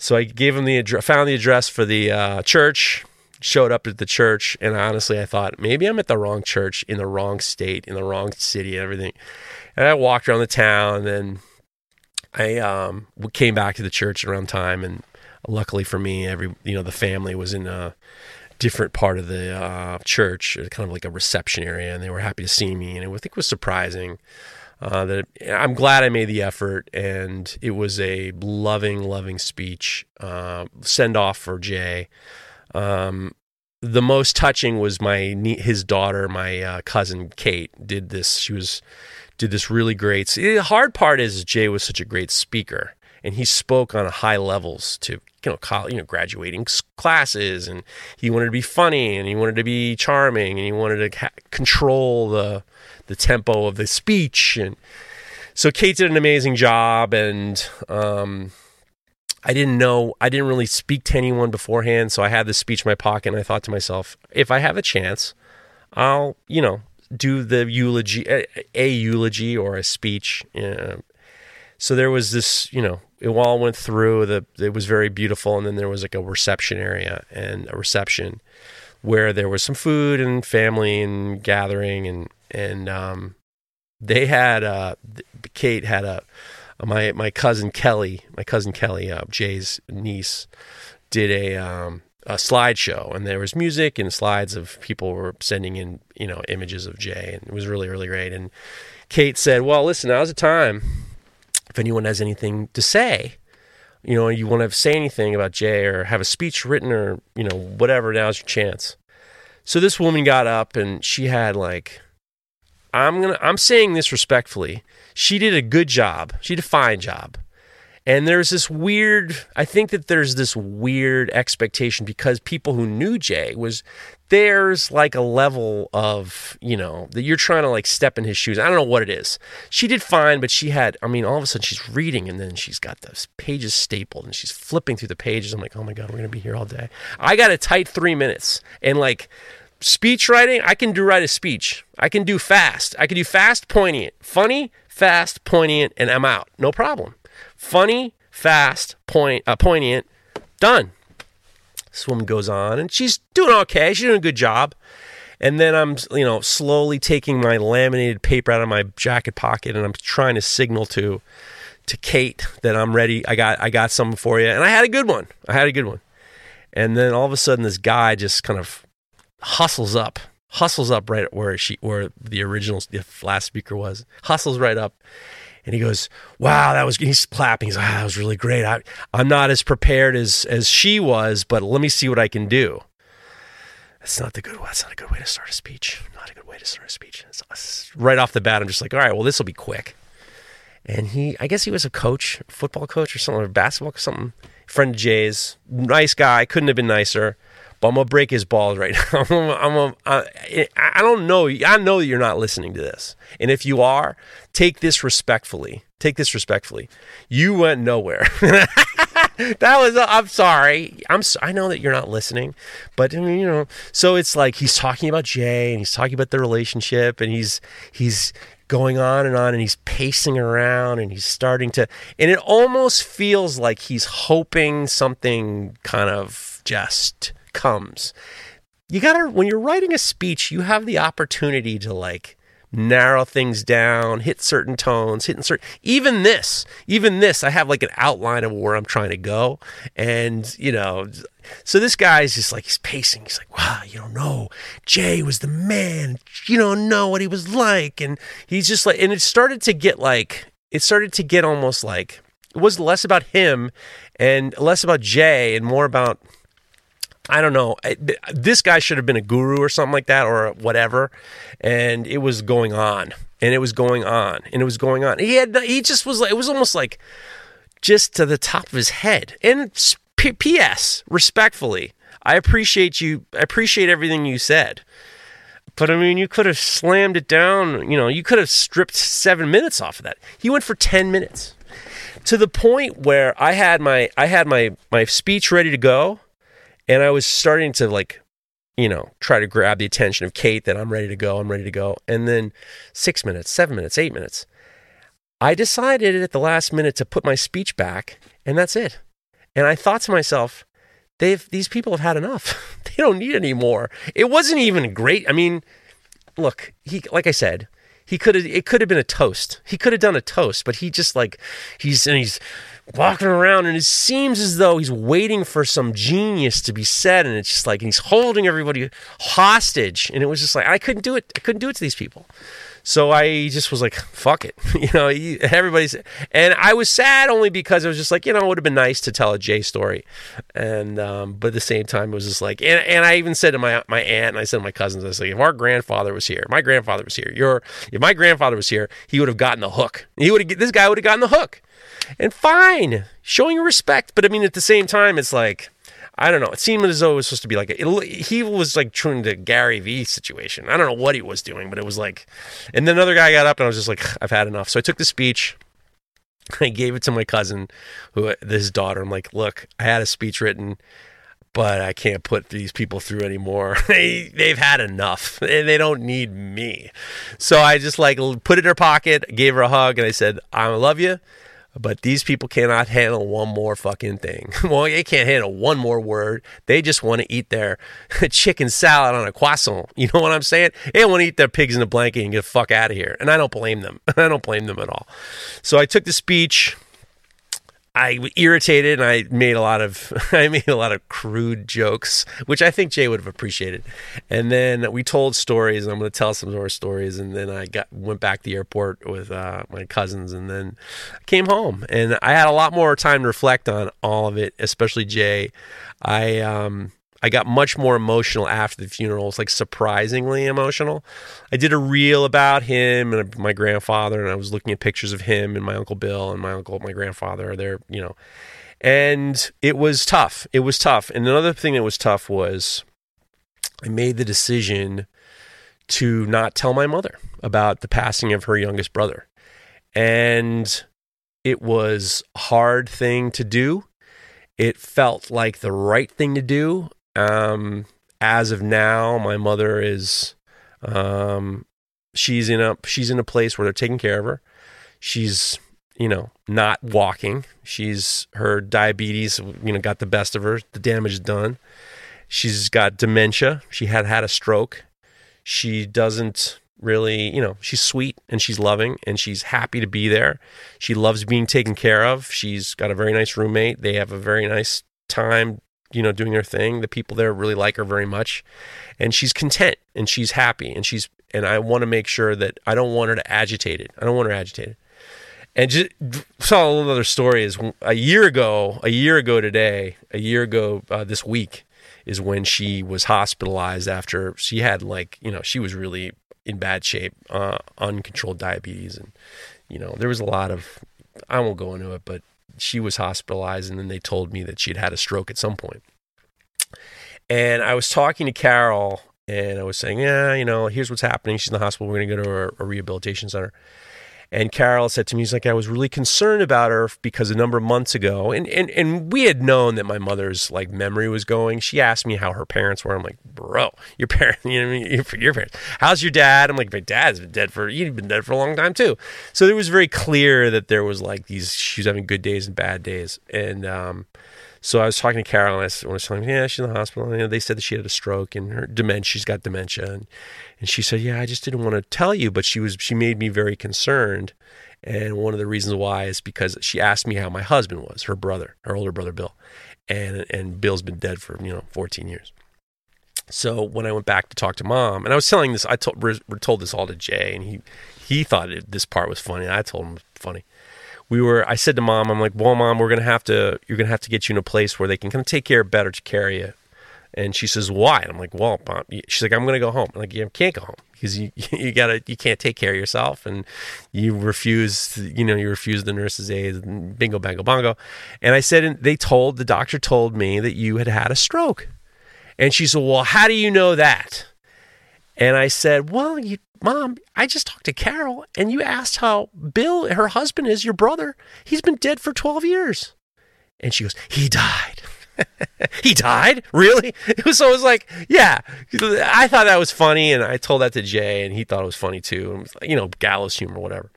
So I gave him the address, found the address for the uh, church, showed up at the church, and honestly, I thought maybe I'm at the wrong church in the wrong state, in the wrong city, and everything. And I walked around the town, and then I um, came back to the church around time, and luckily for me, every you know the family was in a different part of the uh, church, kind of like a reception area, and they were happy to see me, and I think it was surprising. Uh, that I'm glad I made the effort, and it was a loving, loving speech. Uh, send off for Jay. Um, the most touching was my his daughter, my uh, cousin Kate, did this. She was did this really great. The hard part is Jay was such a great speaker, and he spoke on high levels to you know college, you know graduating classes, and he wanted to be funny, and he wanted to be charming, and he wanted to control the the tempo of the speech and so Kate did an amazing job, and um, I didn't know, I didn't really speak to anyone beforehand. So I had this speech in my pocket, and I thought to myself, if I have a chance, I'll, you know, do the eulogy, a, a eulogy or a speech. Uh, so there was this, you know, it all went through. The it was very beautiful, and then there was like a reception area and a reception where there was some food and family and gathering, and and um, they had uh, Kate had a my my cousin Kelly, my cousin Kelly, uh, Jay's niece, did a um, a slideshow, and there was music and slides of people were sending in you know images of Jay, and it was really really great. And Kate said, "Well, listen, now's the time. If anyone has anything to say, you know, you want to say anything about Jay or have a speech written or you know whatever, now's your chance." So this woman got up and she had like I'm gonna I'm saying this respectfully. She did a good job. She did a fine job. And there's this weird I think that there's this weird expectation because people who knew Jay was there's like a level of, you know, that you're trying to like step in his shoes. I don't know what it is. She did fine, but she had I mean, all of a sudden she's reading and then she's got those pages stapled and she's flipping through the pages. I'm like, oh my God, we're gonna be here all day. I got a tight three minutes. And like speech writing, I can do write a speech. I can do fast. I can do fast, poignant, funny, fast, poignant, and I'm out. No problem. Funny, fast, point, uh, poignant, done. This woman goes on, and she's doing okay. She's doing a good job. And then I'm, you know, slowly taking my laminated paper out of my jacket pocket, and I'm trying to signal to to Kate that I'm ready. I got I got something for you, and I had a good one. I had a good one. And then all of a sudden, this guy just kind of hustles up, hustles up right where she where the original the last speaker was, hustles right up. And he goes, "Wow, that was." He's clapping. He's like, ah, "That was really great. I, I'm not as prepared as as she was, but let me see what I can do." That's not the good. That's not a good way to start a speech. Not a good way to start a speech. It's, right off the bat, I'm just like, "All right, well, this will be quick." And he, I guess he was a coach, football coach or something, or basketball or something. Friend of Jay's, nice guy. Couldn't have been nicer but I'm gonna break his balls right now. I'm, I, don't know. I know that you're not listening to this, and if you are, take this respectfully. Take this respectfully. You went nowhere. that was. I'm sorry. I'm. I know that you're not listening, but you know. So it's like he's talking about Jay, and he's talking about the relationship, and he's he's going on and on and he's pacing around and he's starting to and it almost feels like he's hoping something kind of just comes. You got to, when you're writing a speech, you have the opportunity to like narrow things down, hit certain tones, hit certain, even this, even this, I have like an outline of where I'm trying to go. And, you know, so this guy's just like, he's pacing. He's like, wow, you don't know. Jay was the man. You don't know what he was like. And he's just like, and it started to get like, it started to get almost like, it was less about him and less about Jay and more about I don't know. This guy should have been a guru or something like that or whatever. And it was going on and it was going on and it was going on. He had, he just was like, it was almost like just to the top of his head. And P.S. respectfully, I appreciate you. I appreciate everything you said. But I mean, you could have slammed it down. You know, you could have stripped seven minutes off of that. He went for 10 minutes to the point where I had my, I had my, my speech ready to go and I was starting to like, you know, try to grab the attention of Kate that I'm ready to go, I'm ready to go. And then six minutes, seven minutes, eight minutes. I decided at the last minute to put my speech back, and that's it. And I thought to myself, they've these people have had enough. they don't need any more. It wasn't even great. I mean, look, he like I said, he could have it could have been a toast. He could have done a toast, but he just like he's and he's walking around and it seems as though he's waiting for some genius to be said and it's just like he's holding everybody hostage and it was just like I couldn't do it I couldn't do it to these people. So I just was like fuck it. You know everybody's and I was sad only because it was just like you know it would have been nice to tell a Jay story. And um, but at the same time it was just like and, and I even said to my my aunt and I said to my cousins I was like if our grandfather was here my grandfather was here your if my grandfather was here he would have gotten the hook. He would have this guy would have gotten the hook and fine, showing respect. But I mean, at the same time, it's like, I don't know. It seemed as though it was supposed to be like a, it, he was like trying to Gary V situation. I don't know what he was doing, but it was like, and then another guy got up and I was just like, I've had enough. So I took the speech. I gave it to my cousin, who his daughter. I'm like, look, I had a speech written, but I can't put these people through anymore. they they've had enough, and they don't need me. So I just like put it in her pocket, gave her a hug, and I said, I love you. But these people cannot handle one more fucking thing. well, they can't handle one more word. They just want to eat their chicken salad on a croissant. You know what I'm saying? They want to eat their pigs in a blanket and get the fuck out of here. And I don't blame them. I don't blame them at all. So I took the speech I irritated and I made a lot of I made a lot of crude jokes, which I think Jay would have appreciated. And then we told stories, and I'm going to tell some more stories. And then I got went back to the airport with uh, my cousins, and then came home. And I had a lot more time to reflect on all of it, especially Jay. I um, I got much more emotional after the funeral. Like surprisingly emotional. I did a reel about him and my grandfather, and I was looking at pictures of him and my uncle Bill and my uncle, my grandfather. They're, you know, and it was tough. It was tough. And another thing that was tough was I made the decision to not tell my mother about the passing of her youngest brother. And it was a hard thing to do. It felt like the right thing to do. Um, as of now, my mother is um, she's in a she's in a place where they're taking care of her. She's you know not walking. She's her diabetes you know got the best of her. The damage is done. She's got dementia. She had had a stroke. She doesn't really, you know, she's sweet and she's loving and she's happy to be there. She loves being taken care of. She's got a very nice roommate. They have a very nice time you know, doing her thing. The people there really like her very much. And she's content and she's happy and she's and I want to make sure that I don't want her to agitate it. I don't want her agitated. And just saw a little other story is a year ago, a year ago today, a year ago uh, this week is when she was hospitalized after she had like, you know, she was really in bad shape, uh, uncontrolled diabetes. And, you know, there was a lot of, I won't go into it, but she was hospitalized, and then they told me that she'd had a stroke at some point. And I was talking to Carol, and I was saying, "Yeah, you know, here's what's happening. She's in the hospital. We're going to go to a, a rehabilitation center." And Carol said to me, he's like, I was really concerned about her because a number of months ago, and, and, and we had known that my mother's like memory was going. She asked me how her parents were. I'm like, bro, your parents, you know what I mean? Your, parents. How's your dad? I'm like, my dad's been dead for, he'd been dead for a long time too. So it was very clear that there was like these, she was having good days and bad days. And, um, so I was talking to Carol and I was telling her, yeah, she's in the hospital. And, you know, they said that she had a stroke and her dementia, she's got dementia. And, and she said, yeah, I just didn't want to tell you, but she was, she made me very concerned. And one of the reasons why is because she asked me how my husband was, her brother, her older brother, Bill. And, and Bill's been dead for, you know, 14 years. So when I went back to talk to mom, and I was telling this, I told, told this all to Jay, and he, he thought it, this part was funny. I told him funny we were I said to mom, I'm like, well, mom, we're gonna have to you're gonna have to get you in a place where they can kind of take care of better to carry you. And she says, why? And I'm like, well, mom. She's like, I'm gonna go home. I'm like, you can't go home because you you gotta you can't take care of yourself and you refuse you know you refuse the nurse's aid bingo bango bongo. And I said, and they told the doctor told me that you had had a stroke. And she said, well, how do you know that? And I said, well, you Mom, I just talked to Carol and you asked how Bill, her husband, is your brother. He's been dead for 12 years. And she goes, He died. he died? Really? So it was like, yeah. I thought that was funny. And I told that to Jay and he thought it was funny too. Was, you know, gallows humor, whatever.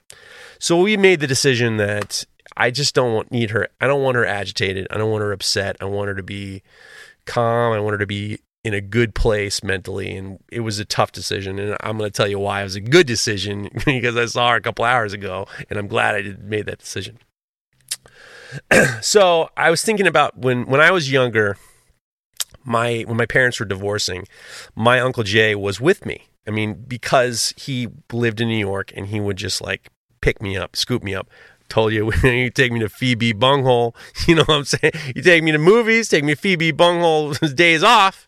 So we made the decision that I just don't want, need her. I don't want her agitated. I don't want her upset. I want her to be calm. I want her to be in a good place mentally and it was a tough decision and i'm going to tell you why it was a good decision because i saw her a couple hours ago and i'm glad i did, made that decision so i was thinking about when when i was younger my when my parents were divorcing my uncle jay was with me i mean because he lived in new york and he would just like pick me up scoop me up told you you take me to Phoebe Bunghole. You know what I'm saying? You take me to movies, take me to Phoebe Bunghole's days off,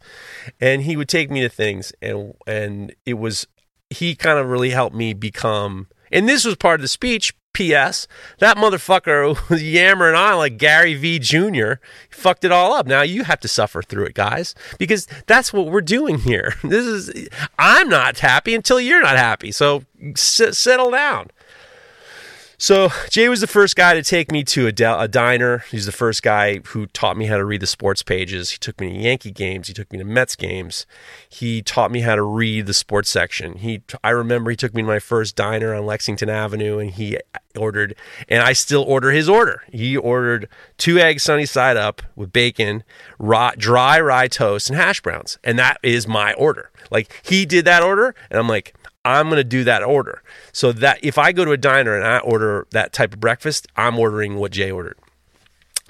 and he would take me to things, and and it was he kind of really helped me become. And this was part of the speech P.S. That motherfucker was yammering on like Gary V. Jr. Fucked it all up. Now you have to suffer through it, guys, because that's what we're doing here. This is I'm not happy until you're not happy. So s- settle down. So Jay was the first guy to take me to a, diner. He's the first guy who taught me how to read the sports pages. He took me to Yankee games. He took me to Mets games. He taught me how to read the sports section. He, I remember, he took me to my first diner on Lexington Avenue, and he ordered, and I still order his order. He ordered two eggs sunny side up with bacon, raw, dry rye toast, and hash browns, and that is my order. Like he did that order, and I'm like, I'm going to do that order. So that if I go to a diner and I order that type of breakfast, I'm ordering what Jay ordered.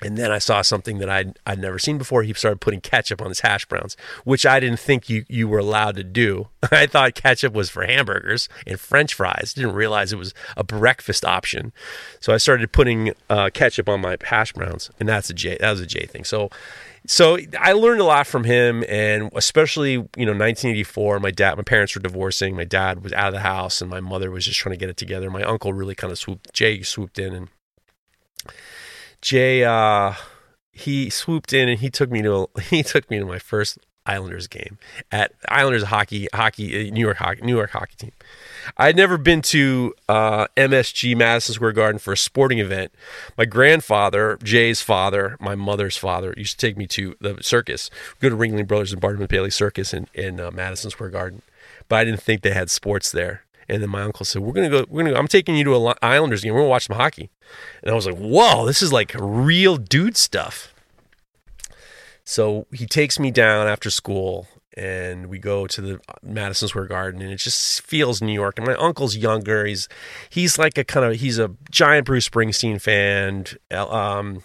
And then I saw something that I'd, I'd never seen before. He started putting ketchup on his hash browns, which I didn't think you, you were allowed to do. I thought ketchup was for hamburgers and french fries. Didn't realize it was a breakfast option. So I started putting uh, ketchup on my hash browns, and that's a J. That was a J thing. So so I learned a lot from him, and especially you know 1984. My dad, my parents were divorcing. My dad was out of the house, and my mother was just trying to get it together. My uncle really kind of swooped. Jay swooped in, and Jay uh, he swooped in, and he took me to he took me to my first Islanders game at Islanders hockey hockey uh, New York hockey New York hockey team. I'd never been to uh, MSG Madison Square Garden for a sporting event. My grandfather, Jay's father, my mother's father, used to take me to the circus. Go to Ringling Brothers and Barnum and Bailey Circus in, in uh, Madison Square Garden, but I didn't think they had sports there. And then my uncle said, "We're gonna go. We're gonna. Go, I'm taking you to a Islanders game. We're gonna watch some hockey." And I was like, "Whoa, this is like real dude stuff." So he takes me down after school and we go to the Madison Square Garden, and it just feels New York. And my uncle's younger; he's he's like a kind of he's a giant Bruce Springsteen fan. Um,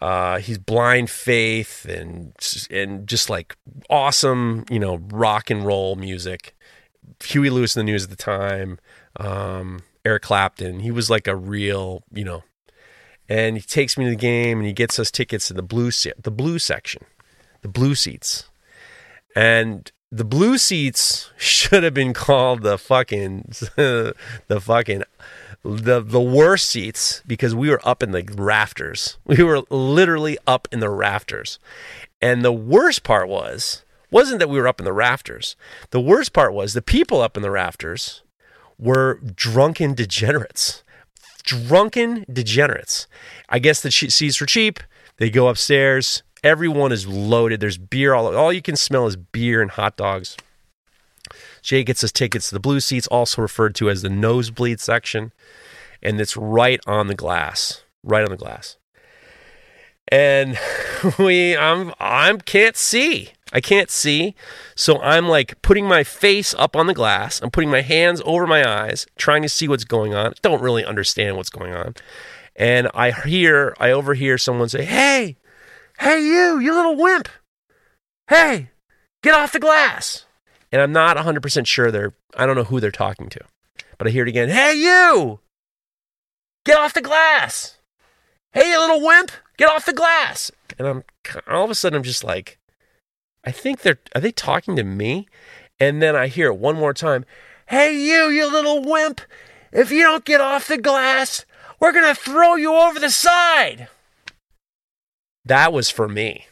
uh, he's blind faith and and just like awesome, you know, rock and roll music. Huey Lewis and the News at the time, um, Eric Clapton. He was like a real, you know. And he takes me to the game, and he gets us tickets to the blue the blue section, the blue seats and the blue seats should have been called the fucking the fucking the the worst seats because we were up in the rafters. We were literally up in the rafters. And the worst part was wasn't that we were up in the rafters. The worst part was the people up in the rafters were drunken degenerates. Drunken degenerates. I guess the seats were cheap. They go upstairs Everyone is loaded. There's beer all all you can smell is beer and hot dogs. Jay gets his tickets to the blue seats, also referred to as the nosebleed section, and it's right on the glass, right on the glass. And we, I'm, I'm can't see. I can't see, so I'm like putting my face up on the glass. I'm putting my hands over my eyes, trying to see what's going on. Don't really understand what's going on, and I hear, I overhear someone say, "Hey, Hey, you, you little wimp. Hey, get off the glass. And I'm not 100% sure they're, I don't know who they're talking to. But I hear it again. Hey, you, get off the glass. Hey, you little wimp, get off the glass. And I'm all of a sudden, I'm just like, I think they're, are they talking to me? And then I hear it one more time. Hey, you, you little wimp, if you don't get off the glass, we're going to throw you over the side. That was for me.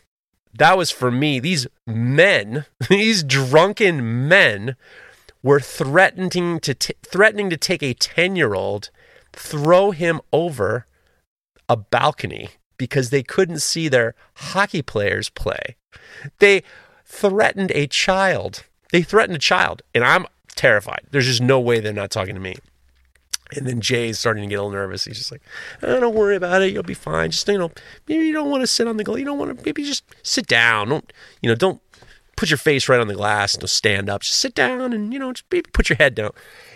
That was for me. These men, these drunken men, were threatening to t- threatening to take a 10-year-old, throw him over a balcony because they couldn't see their hockey players play. They threatened a child. They threatened a child, and I'm terrified. There's just no way they're not talking to me. And then Jay's starting to get a little nervous. He's just like, oh, "Don't worry about it. You'll be fine. Just you know, maybe you don't want to sit on the glass. You don't want to. Maybe just sit down. Don't you know? Don't put your face right on the glass. Don't stand up. Just sit down and you know, just maybe put your head down."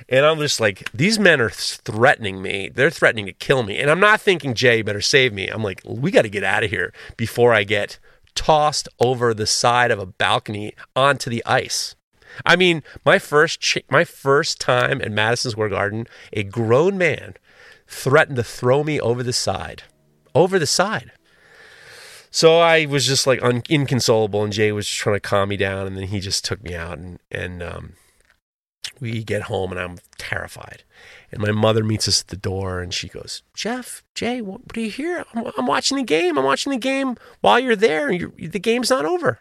And I'm just like, these men are threatening me. They're threatening to kill me. And I'm not thinking, Jay, better save me. I'm like, we got to get out of here before I get tossed over the side of a balcony onto the ice. I mean, my first ch- my first time at Madison Square Garden, a grown man threatened to throw me over the side, over the side. So I was just like un- inconsolable, and Jay was just trying to calm me down, and then he just took me out, and and um, we get home and I'm terrified. And my mother meets us at the door and she goes, Jeff, Jay, what, what are you here? I'm, I'm, watching the game. I'm watching the game while you're there. You're, the game's not over.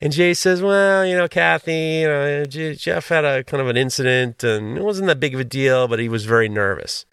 And Jay says, Well, you know, Kathy, you know, Jeff had a kind of an incident and it wasn't that big of a deal, but he was very nervous.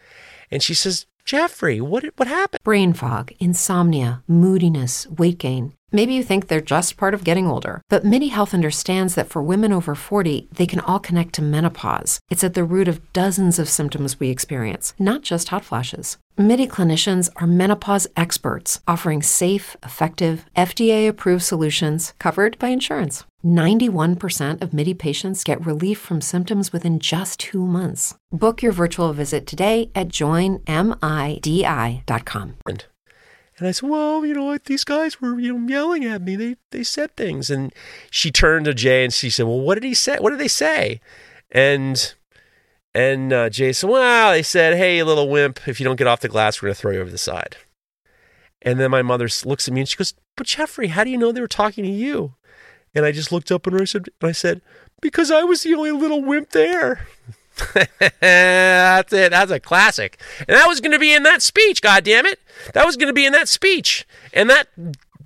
And she says, Jeffrey, what, what happened? Brain fog, insomnia, moodiness, weight gain. Maybe you think they're just part of getting older, but MIDI Health understands that for women over 40, they can all connect to menopause. It's at the root of dozens of symptoms we experience, not just hot flashes. MIDI clinicians are menopause experts, offering safe, effective, FDA approved solutions covered by insurance. 91% of MIDI patients get relief from symptoms within just two months. Book your virtual visit today at joinmidi.com. And I said, well, you know what? These guys were, you know, yelling at me. They they said things. And she turned to Jay and she said, well, what did he say? What did they say? And and uh, said, well, they said, hey, little wimp, if you don't get off the glass, we're going to throw you over the side. And then my mother looks at me and she goes, but Jeffrey, how do you know they were talking to you? And I just looked up and I said, and I said because I was the only little wimp there. That's it. That's a classic. And that was going to be in that speech, God damn it! That was going to be in that speech. And that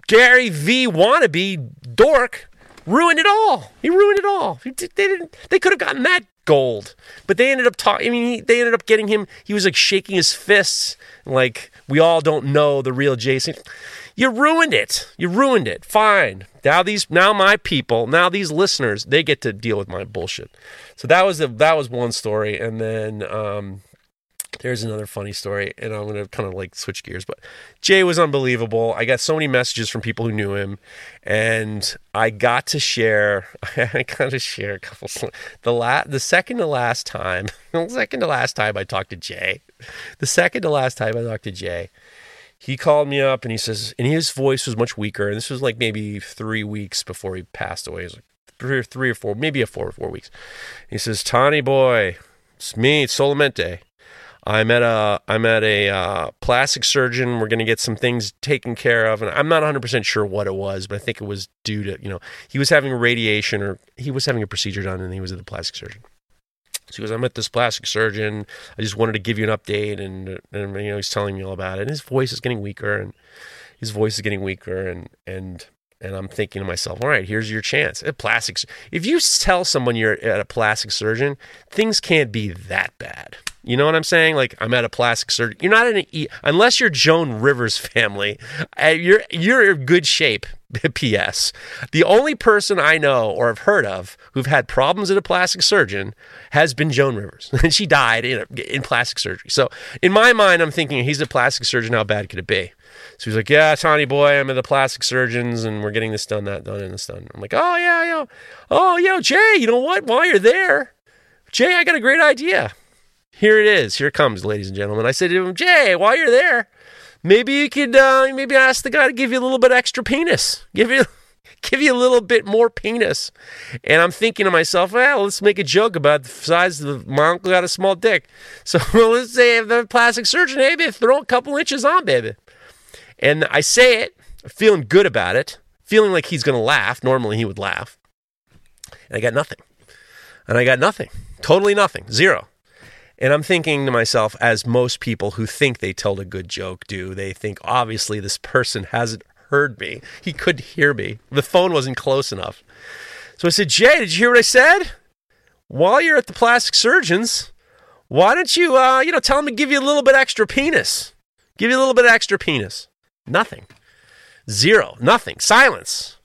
Gary V wannabe dork ruined it all. He ruined it all. They didn't they could have gotten that gold. But they ended up talking I mean, they ended up getting him he was like shaking his fists like we all don't know the real Jason. You ruined it. You ruined it. Fine. Now these now my people, now these listeners, they get to deal with my bullshit. So that was the that was one story, and then um, there's another funny story, and I'm gonna kind of like switch gears. But Jay was unbelievable. I got so many messages from people who knew him, and I got to share. I got to share a couple. The la- the second to last time, the second to last time I talked to Jay, the second to last time I talked to Jay he called me up and he says, and his voice was much weaker. And this was like maybe three weeks before he passed away. It was like three or three or four, maybe a four or four weeks. He says, Tony boy, it's me, it's Solamente. I'm at a I'm at a uh, plastic surgeon. We're going to get some things taken care of, and I'm not 100 percent sure what it was, but I think it was due to you know he was having radiation or he was having a procedure done, and he was at the plastic surgeon. So he goes, I'm at this plastic surgeon. I just wanted to give you an update. And, and, you know, he's telling me all about it. And his voice is getting weaker and his voice is getting weaker. And, and, and I'm thinking to myself, all right, here's your chance. At plastics, if you tell someone you're at a plastic surgeon, things can't be that bad. You know what I'm saying? Like I'm at a plastic surgeon. You're not in a unless you're Joan Rivers family. Uh, you're you're in good shape. P.S. The only person I know or have heard of who've had problems at a plastic surgeon has been Joan Rivers, and she died in, in plastic surgery. So in my mind, I'm thinking he's a plastic surgeon. How bad could it be? So he's like, "Yeah, Tony boy, I'm at the plastic surgeons, and we're getting this done, that done, and this done." I'm like, "Oh yeah, yeah, oh yo, Jay, you know what? While you're there, Jay, I got a great idea. Here it is. Here it comes, ladies and gentlemen." I said to him, "Jay, while you're there." Maybe you could uh, maybe ask the guy to give you a little bit extra penis. Give you give you a little bit more penis. And I'm thinking to myself, well, let's make a joke about the size of the, my uncle got a small dick. So let's say if the plastic surgeon, baby, throw a couple inches on, baby. And I say it, feeling good about it, feeling like he's to laugh. Normally he would laugh. And I got nothing. And I got nothing. Totally nothing. Zero. And I'm thinking to myself, as most people who think they told a good joke do, they think, obviously, this person hasn't heard me. He couldn't hear me. The phone wasn't close enough. So I said, Jay, did you hear what I said? While you're at the plastic surgeons, why don't you, uh, you know, tell them to give you a little bit extra penis? Give you a little bit extra penis. Nothing. Zero. Nothing. Silence.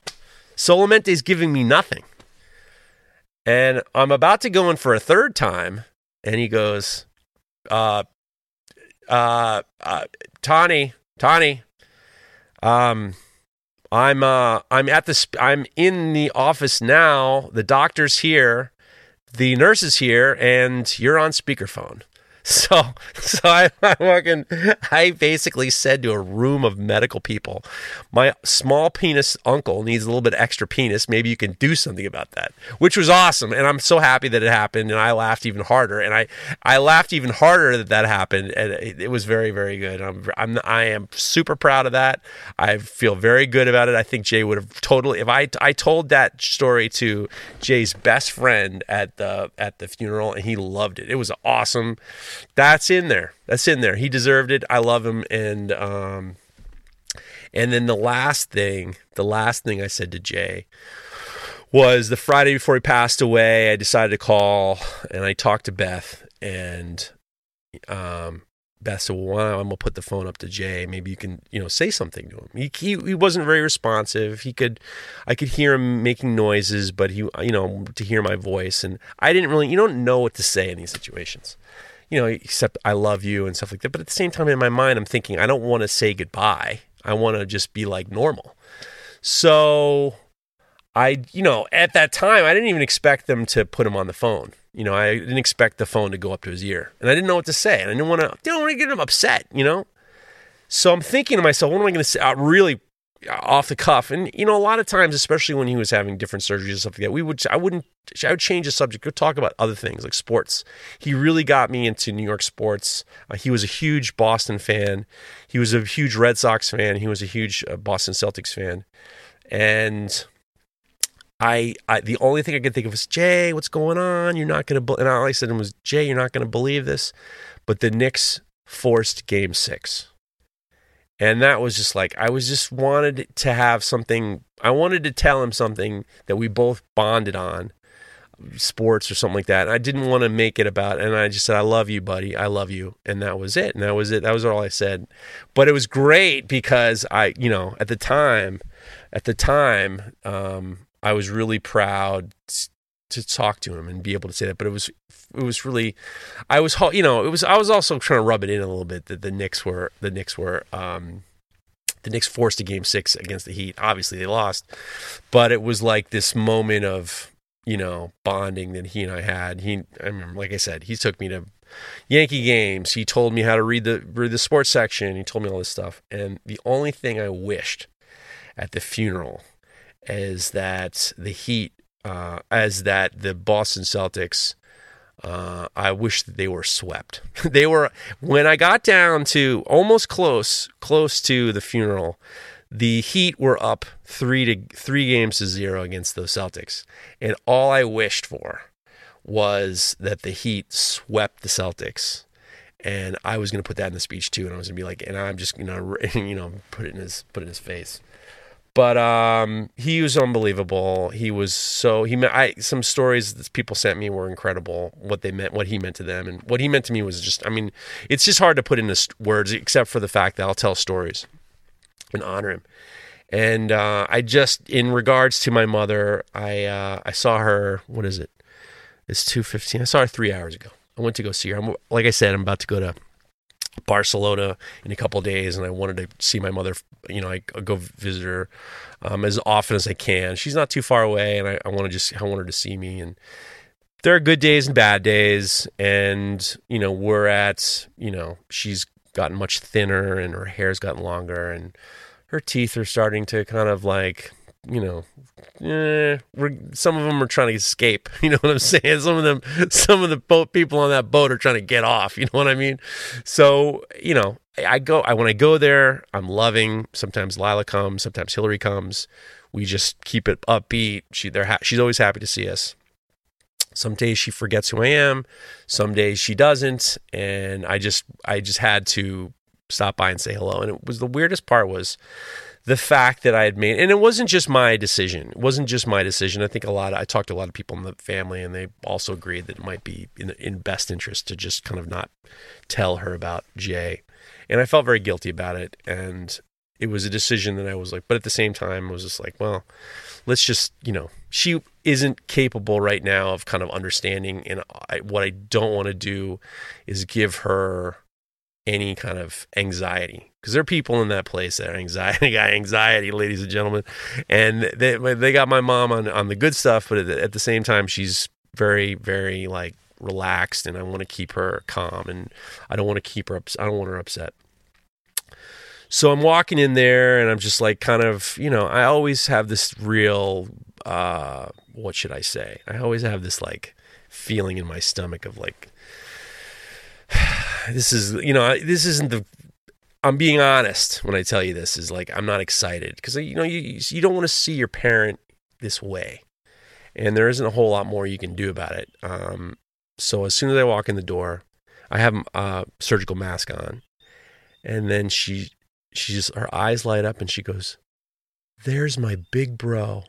Solamente is giving me nothing. And I'm about to go in for a third time and he goes, uh, uh, uh, Tawny, Tawny, um, I'm, uh, I'm at the, sp- I'm in the office now. The doctor's here, the nurse is here, and you're on speakerphone. So, so I, I fucking, I basically said to a room of medical people, my small penis uncle needs a little bit extra penis. Maybe you can do something about that, which was awesome. And I'm so happy that it happened. And I laughed even harder. And I, I laughed even harder that that happened. And it, it was very, very good. I'm, I'm, I am super proud of that. I feel very good about it. I think Jay would have totally, if I, I told that story to Jay's best friend at the, at the funeral and he loved it. It was awesome that's in there. That's in there. He deserved it. I love him. And um, and then the last thing, the last thing I said to Jay was the Friday before he passed away. I decided to call and I talked to Beth and um, Beth said, "Well, I'm gonna put the phone up to Jay. Maybe you can, you know, say something to him." He, he he wasn't very responsive. He could, I could hear him making noises, but he, you know, to hear my voice, and I didn't really, you don't know what to say in these situations you know, except I love you and stuff like that. But at the same time, in my mind, I'm thinking, I don't want to say goodbye. I want to just be like normal. So I, you know, at that time, I didn't even expect them to put him on the phone. You know, I didn't expect the phone to go up to his ear, and I didn't know what to say, and I didn't want to, didn't want to get him upset. You know, so I'm thinking to myself, what am I going to say? I really off the cuff. And you know, a lot of times, especially when he was having different surgeries and stuff like that, we would I wouldn't I would change the subject. Go talk about other things like sports. He really got me into New York sports. Uh, he was a huge Boston fan. He was a huge Red Sox fan. He was a huge uh, Boston Celtics fan. And I, I, the only thing I could think of was Jay, what's going on? You're not going to. And all I said to him was Jay, you're not going to believe this, but the Knicks forced Game Six and that was just like, I was just wanted to have something, I wanted to tell him something that we both bonded on, sports or something like that. And I didn't want to make it about, and I just said, I love you, buddy. I love you. And that was it. And that was it. That was all I said. But it was great because I, you know, at the time, at the time, um, I was really proud to talk to him and be able to say that. But it was it was really, I was you know it was I was also trying to rub it in a little bit that the Knicks were the Knicks were um, the Knicks forced a game six against the Heat. Obviously they lost, but it was like this moment of you know bonding that he and I had. He I remember like I said he took me to Yankee games. He told me how to read the read the sports section. He told me all this stuff. And the only thing I wished at the funeral is that the Heat uh, as that the Boston Celtics. Uh, I wish they were swept. they were when I got down to almost close, close to the funeral. The Heat were up three to three games to zero against the Celtics, and all I wished for was that the Heat swept the Celtics and I was going to put that in the speech too, and I was going to be like, and I'm just going to, you know, put it in his put it in his face. But um, he was unbelievable. He was so he meant I some stories that people sent me were incredible. What they meant, what he meant to them, and what he meant to me was just. I mean, it's just hard to put into words, except for the fact that I'll tell stories and honor him. And uh, I just, in regards to my mother, I uh, I saw her. What is it? It's two fifteen. I saw her three hours ago. I went to go see her. I'm, like I said, I'm about to go to Barcelona in a couple days, and I wanted to see my mother. You know, I go visit her um, as often as I can. She's not too far away, and I, I want to just I want her to see me. And there are good days and bad days, and you know, we're at you know, she's gotten much thinner, and her hair's gotten longer, and her teeth are starting to kind of like you know, eh, some of them are trying to escape. You know what I'm saying? Some of them, some of the boat people on that boat are trying to get off. You know what I mean? So you know, I go. I when I go there, I'm loving. Sometimes Lila comes. Sometimes Hillary comes. We just keep it upbeat. She they're ha- she's always happy to see us. Some days she forgets who I am. Some days she doesn't, and I just I just had to stop by and say hello. And it was the weirdest part was the fact that I had made, and it wasn't just my decision. It wasn't just my decision. I think a lot. Of, I talked to a lot of people in the family, and they also agreed that it might be in, in best interest to just kind of not tell her about Jay. And I felt very guilty about it, and it was a decision that I was like, but at the same time, I was just like, well, let's just, you know, she isn't capable right now of kind of understanding, and I, what I don't want to do is give her any kind of anxiety because there are people in that place that are anxiety got anxiety ladies and gentlemen and they they got my mom on on the good stuff but at the, same time she's very very like relaxed and I want to keep her calm and I don't want to keep her ups- I don't want her upset. So I'm walking in there and I'm just like kind of, you know, I always have this real uh what should I say? I always have this like feeling in my stomach of like this is, you know, this isn't the I'm being honest when I tell you this is like I'm not excited because you know you you don't want to see your parent this way, and there isn't a whole lot more you can do about it. Um, so as soon as I walk in the door, I have a surgical mask on, and then she she just her eyes light up and she goes, "There's my big bro,"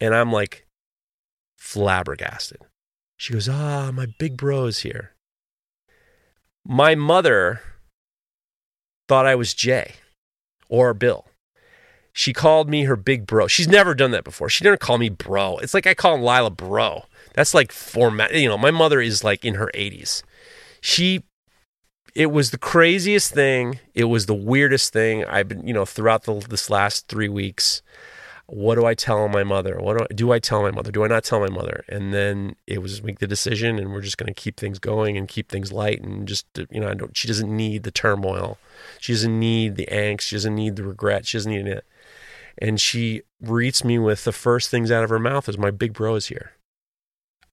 and I'm like flabbergasted. She goes, "Ah, my big bro is here." My mother thought I was Jay or Bill. She called me her big bro. She's never done that before. She didn't call me bro. It's like I call Lila bro. That's like format. You know, my mother is like in her 80s. She, it was the craziest thing. It was the weirdest thing I've been, you know, throughout the, this last three weeks what do I tell my mother? What do I, do I tell my mother? Do I not tell my mother? And then it was make the decision, and we're just going to keep things going and keep things light, and just uh, you know, I don't. She doesn't need the turmoil. She doesn't need the angst. She doesn't need the regret. She doesn't need it. And she greets me with the first things out of her mouth is, "My big bro is here."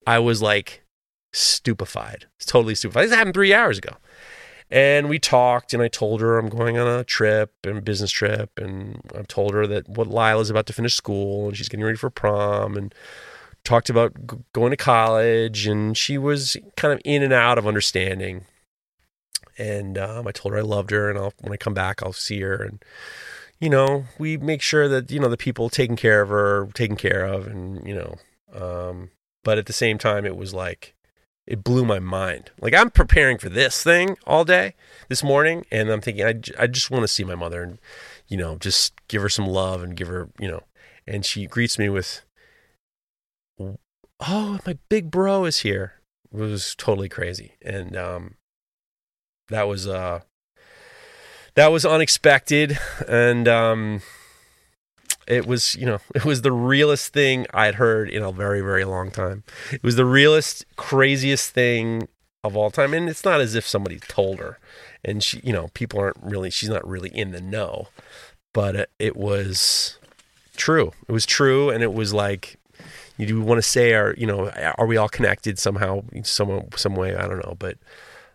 I was like stupefied, totally stupefied. This happened three hours ago. And we talked, and I told her I'm going on a trip and business trip, and I told her that what Lila's about to finish school and she's getting ready for prom, and talked about g- going to college, and she was kind of in and out of understanding. And um, I told her I loved her, and I'll, when I come back, I'll see her, and you know, we make sure that you know the people taking care of her, taken care of, and you know, um, but at the same time, it was like it blew my mind. Like I'm preparing for this thing all day this morning, and I'm thinking I, I just want to see my mother and you know just give her some love and give her you know. And she greets me with, "Oh, my big bro is here." It was totally crazy, and um, that was uh, that was unexpected, and um, it was you know it was the realest thing i'd heard in a very very long time. It was the realest craziest thing of all time and it's not as if somebody told her and she you know people aren't really she's not really in the know but it, was true. It was true and it was like you do want to say are you know are we all connected somehow some some way? I don't know but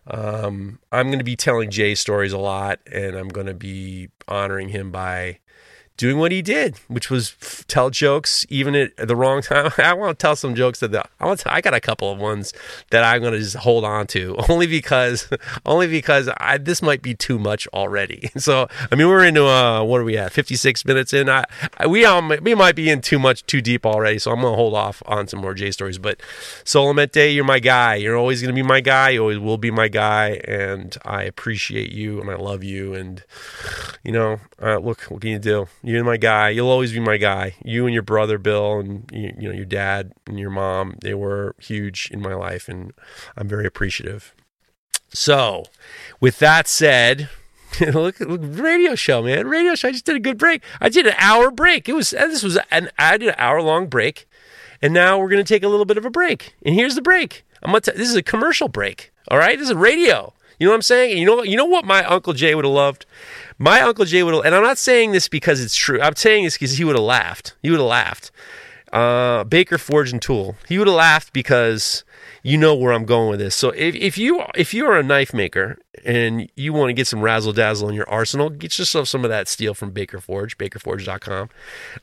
um, i'm going to be telling jay stories a lot and i'm going to be honoring him by doing what he did, which was tell jokes even at the wrong time. I want to tell some jokes that the, I want I got a couple of ones that I'm going to just hold on to only because only because I this might be too much already. So I mean we're into uh what are we at 56 minutes in. I, I we um we might be in too much too deep already. So I'm going to hold off on some more J stories. But Solamente, you're my guy. You're always going to be my guy. You always will be my guy, and I appreciate you and I love you. And you know, uh, look, what can you do? You're my guy. You'll always be my guy. You and your brother Bill, and you, you, know your dad and your mom. They were huge in my life, and I'm very appreciative. So, with that said, look, look, radio show, man, radio show. I just did a good break. I did an hour break. It was this was an I did an hour long break, and now we're gonna take a little bit of a break. And here's the break. I'm gonna. T- this is a commercial break. All right, this is radio. You know what I'm saying? You know, you know what my uncle Jay would have loved my Uncle Jay would have, and I'm not saying this because it's true. I'm saying this because he would have laughed. He would have laughed. Uh, Baker Forge and Tool. He would have laughed because you know where I'm going with this. So if, if you if you are a knife maker and you want to get some razzle dazzle in your arsenal, get yourself some of that steel from Baker Forge, bakerforge.com.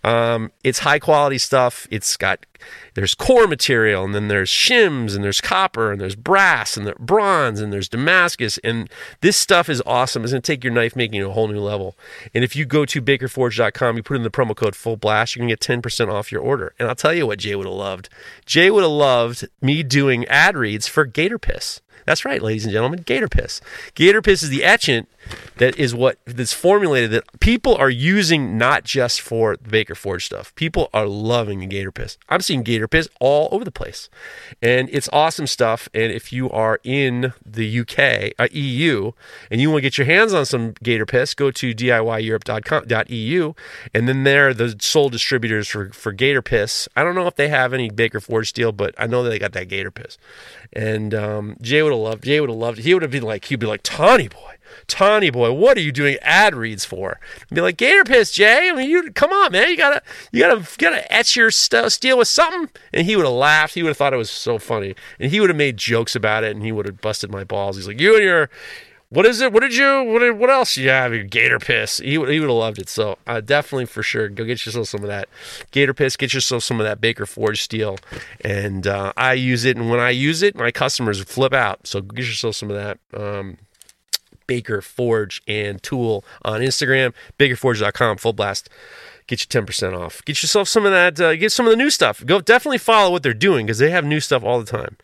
Um, it's high quality stuff. It's got there's core material and then there's shims and there's copper and there's brass and there's bronze and there's Damascus and this stuff is awesome. It's going to take your knife making to a whole new level. And if you go to bakerforge.com, you put in the promo code full blast, you're going to get 10% off your order. And I'll tell you what Jay would have loved. Jay would have loved me doing ad reads for Gator Piss. That's right, ladies and gentlemen, gator piss. Gator piss is the etchant that is what that's formulated that people are using not just for the Baker Forge stuff. People are loving the gator piss. I'm seeing gator piss all over the place, and it's awesome stuff. And if you are in the UK, uh, EU, and you want to get your hands on some gator piss, go to DIYEurope.com.eu, and then they're the sole distributors for for gator piss. I don't know if they have any Baker Forge steel, but I know they got that gator piss. And um, Jay would have loved. Jay would have loved. He would have been like, he'd be like, Tawny boy, Tawny boy, what are you doing ad reads for? Be like, Gator piss, Jay. I mean, you come on, man. You gotta, you gotta, gotta etch your st- steel with something. And he would have laughed. He would have thought it was so funny, and he would have made jokes about it, and he would have busted my balls. He's like, you and your what is it? What did you? What, what else you have? Your gator piss. He, he would have loved it. So uh, definitely for sure, go get yourself some of that gator piss. Get yourself some of that Baker Forge steel, and uh, I use it. And when I use it, my customers flip out. So get yourself some of that. Um, Baker Forge and Tool on Instagram, bakerforge.com, full blast get you 10% off. Get yourself some of that, uh, get some of the new stuff. Go definitely follow what they're doing because they have new stuff all the time.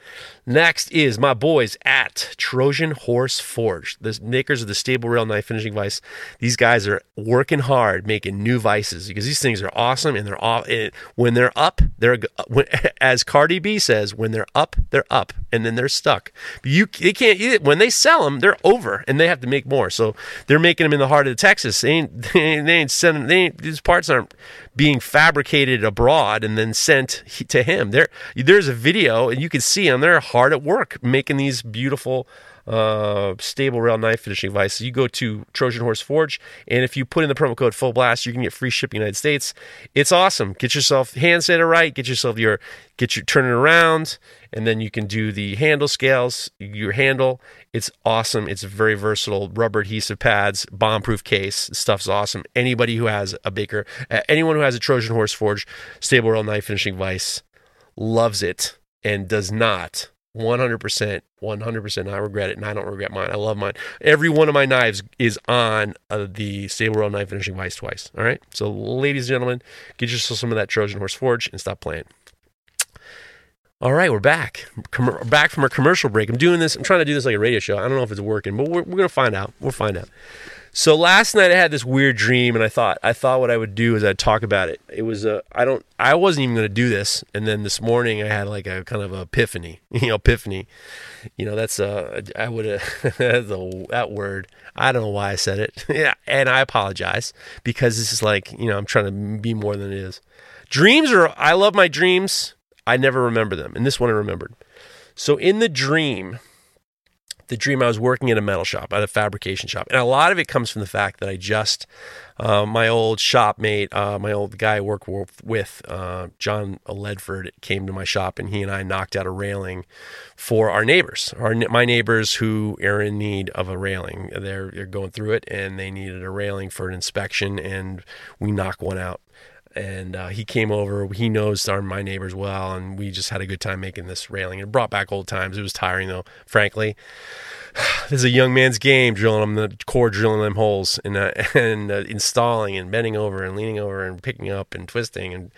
Next is my boys at Trojan Horse Forge, the makers of the Stabile Rail knife finishing vise. These guys are working hard making new vices because these things are awesome and they're all when they're up, they're uh, when, as Cardi B says, when they're up, they're up and then they're stuck. You they can't when they sell them, they're over and they have to make more. So they're making them in the heart of Texas. They ain't they ain't, they ain't sending they ain't, these parts aren't being fabricated abroad and then sent to him. There there's a video and you can see them. They're hard at work making these beautiful uh, Stabile Rail knife finishing vices. You go to Trojan Horse Forge, and if you put in the promo code Full Blast, you can get free shipping United States. It's awesome. Get yourself hand set right. Get yourself your get your turning around, and then you can do the handle scales. Your handle, it's awesome. It's very versatile. Rubber adhesive pads, bomb proof case. Stuff's awesome. Anybody who has a Baker, anyone who has a Trojan Horse Forge Stabile Rail knife finishing vise loves it and does not 100%, 100%. I regret it, and I don't regret mine. I love mine. Every one of my knives is on uh, the Stabile Rail Knife Finishing Vise twice. All right? So, ladies and gentlemen, get yourself some of that Trojan Horse Forge and stop playing. All right, we're back. Com- back from our commercial break. I'm doing this. I'm trying to do this like a radio show. I don't know if it's working, but we're, we're going to find out. We'll find out. So last night I had this weird dream, and I thought I thought what I would do is I'd talk about it. It was a I don't I wasn't even going to do this, and then this morning I had like a kind of epiphany, you know, epiphany. You know, that's a I would have that word. I don't know why I said it. yeah, and I apologize because this is like you know I'm trying to be more than it is. Dreams are I love my dreams. I never remember them, and this one I remembered. So in the dream, the dream I was working in a metal shop, at a fabrication shop. And a lot of it comes from the fact that I just, uh, my old shop mate, uh, my old guy I work with, uh, John Ledford, came to my shop and he and I knocked out a railing for our neighbors, our, my neighbors who are in need of a railing. They're, they're going through it and they needed a railing for an inspection and we knocked one out and uh, he came over. He knows our my neighbors well, and we just had a good time making this railing. It brought back old times. It was tiring though, frankly. This is a young man's game, drilling them the core, drilling them holes, and uh, and uh, installing and bending over and leaning over and picking up and twisting, and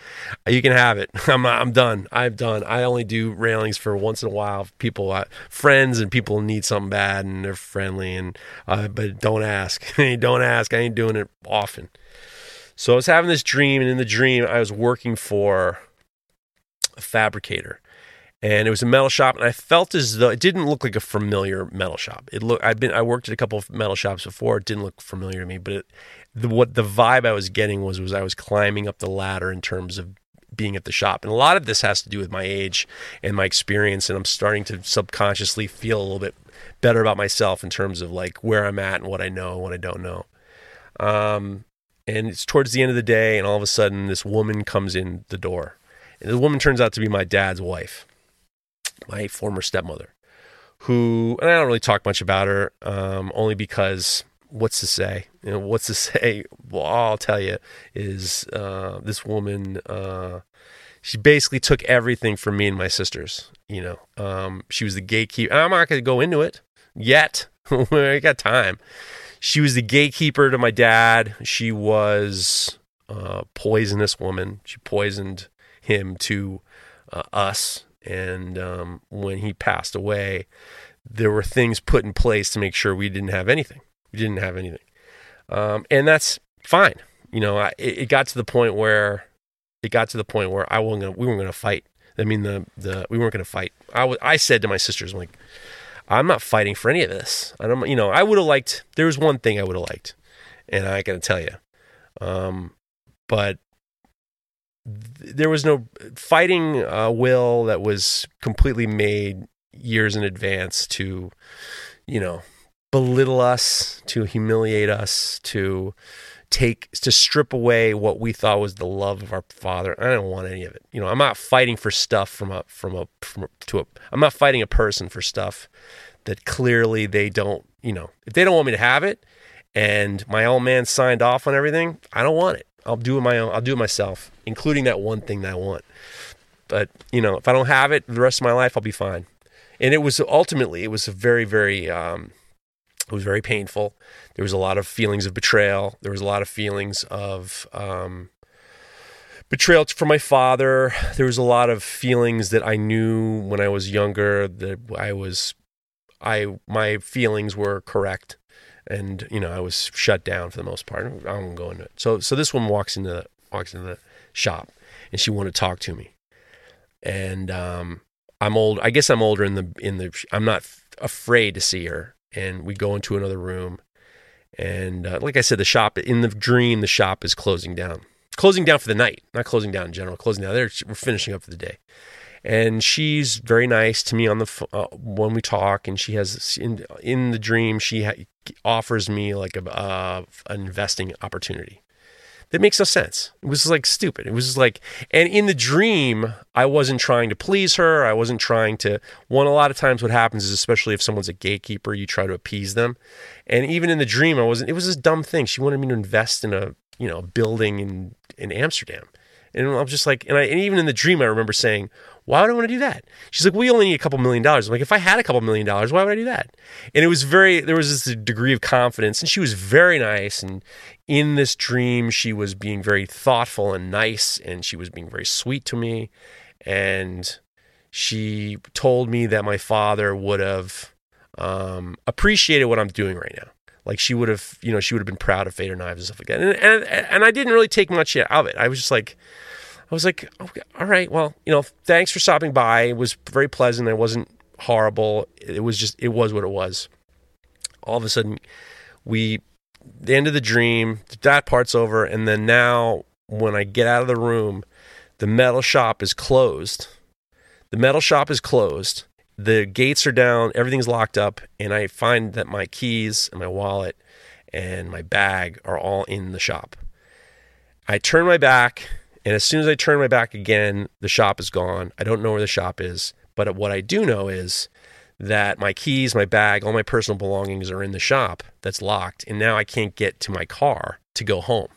you can have it. I'm I'm done. I'm done. I only do railings for once in a while. People, uh, friends, and people need something bad, and they're friendly, and uh, but don't ask. don't ask. I ain't doing it often. So I was having this dream, and in the dream, I was working for a fabricator, and it was a metal shop, and I felt as though it didn't look like a familiar metal shop. It looked I've been I worked at a couple of metal shops before. It didn't look familiar to me, but it, the, what the vibe I was getting was was I was climbing up the ladder in terms of being at the shop. And a lot of this has to do with my age and my experience. And I'm starting to subconsciously feel a little bit better about myself in terms of like where I'm at and what I know and what I don't know. Um, and it's towards the end of the day, and all of a sudden, this woman comes in the door. And the woman turns out to be my dad's wife, my former stepmother, who, and I don't really talk much about her, um, only because what's to say? You know, what's to say? Well, I'll tell you is uh, this woman, uh, she basically took everything from me and my sisters. You know, um, she was the gatekeeper. I'm not going to go into it yet. I got time she was the gatekeeper to my dad. She was a poisonous woman. She poisoned him to uh, us. And um, when he passed away, there were things put in place to make sure we didn't have anything. We didn't have anything, um, and that's fine. You know, I, it, got to the point where it got to the point where I wasn't gonna, we weren't going to fight. I mean, the the we weren't going to fight. I was, I said to my sisters, I'm like, I'm not fighting for any of this. I don't, you know, I would have liked. There was one thing I would have liked, and I got to tell you, um, but th- there was no fighting a will that was completely made years in advance to, you know, belittle us, to humiliate us, to take to strip away what we thought was the love of our father. I don't want any of it. You know, I'm not fighting for stuff from a from a, from a to a I'm not fighting a person for stuff that clearly they don't, you know, if they don't want me to have it and my old man signed off on everything, I don't want it. I'll do it my own I'll do it myself, including that one thing that I want. But, you know, if I don't have it the rest of my life, I'll be fine. And it was ultimately it was a very very um it was very painful. There was a lot of feelings of betrayal. There was a lot of feelings of um, betrayal from my father. There was a lot of feelings that I knew when I was younger that I was, I my feelings were correct, and you know I was shut down for the most part. I won't go into it. So so this woman walks into the, walks into the shop, and she wanted to talk to me, and um, I'm old. I guess I'm older in the in the. I'm not afraid to see her and we go into another room. And uh, like I said, the shop in the dream, the shop is closing down, closing down for the night, not closing down in general, closing down. There, we're finishing up for the day. And she's very nice to me on the uh, when we talk, and she has in in the dream she ha- offers me like a uh, an investing opportunity that makes no sense. It was like stupid. It was like, and in the dream, I wasn't trying to please her. I wasn't trying to. One, a lot of times, what happens is, especially if someone's a gatekeeper, you try to appease them. And even in the dream, I wasn't. It was this dumb thing. She wanted me to invest in a, you know, building in in Amsterdam, and I was just like, and I, and even in the dream, I remember saying, why would I want to do that? She's like, we only need a couple million dollars. I'm like, if I had a couple million dollars, why would I do that? And it was very, there was this degree of confidence, and she was very nice. And in this dream, she was being very thoughtful and nice, and she was being very sweet to me. And she told me that my father would have um, appreciated what I'm doing right now. Like she would have, you know, she would have been proud of Feder Knives and stuff like that. And, and, and I didn't really take much of it. I was just like, I was like, okay, all right, well, you know, thanks for stopping by. It was very pleasant. It wasn't horrible. It was just, it was what it was. All of a sudden, we, the end of the dream, that part's over. And then now, when I get out of the room, the metal shop is closed. The metal shop is closed. The gates are down. Everything's locked up. And I find that my keys and my wallet and my bag are all in the shop. I turn my back and as soon as I turn my back again, the shop is gone. I don't know where the shop is. But what I do know is that my keys, my bag, all my personal belongings are in the shop that's locked. And now I can't get to my car to go home.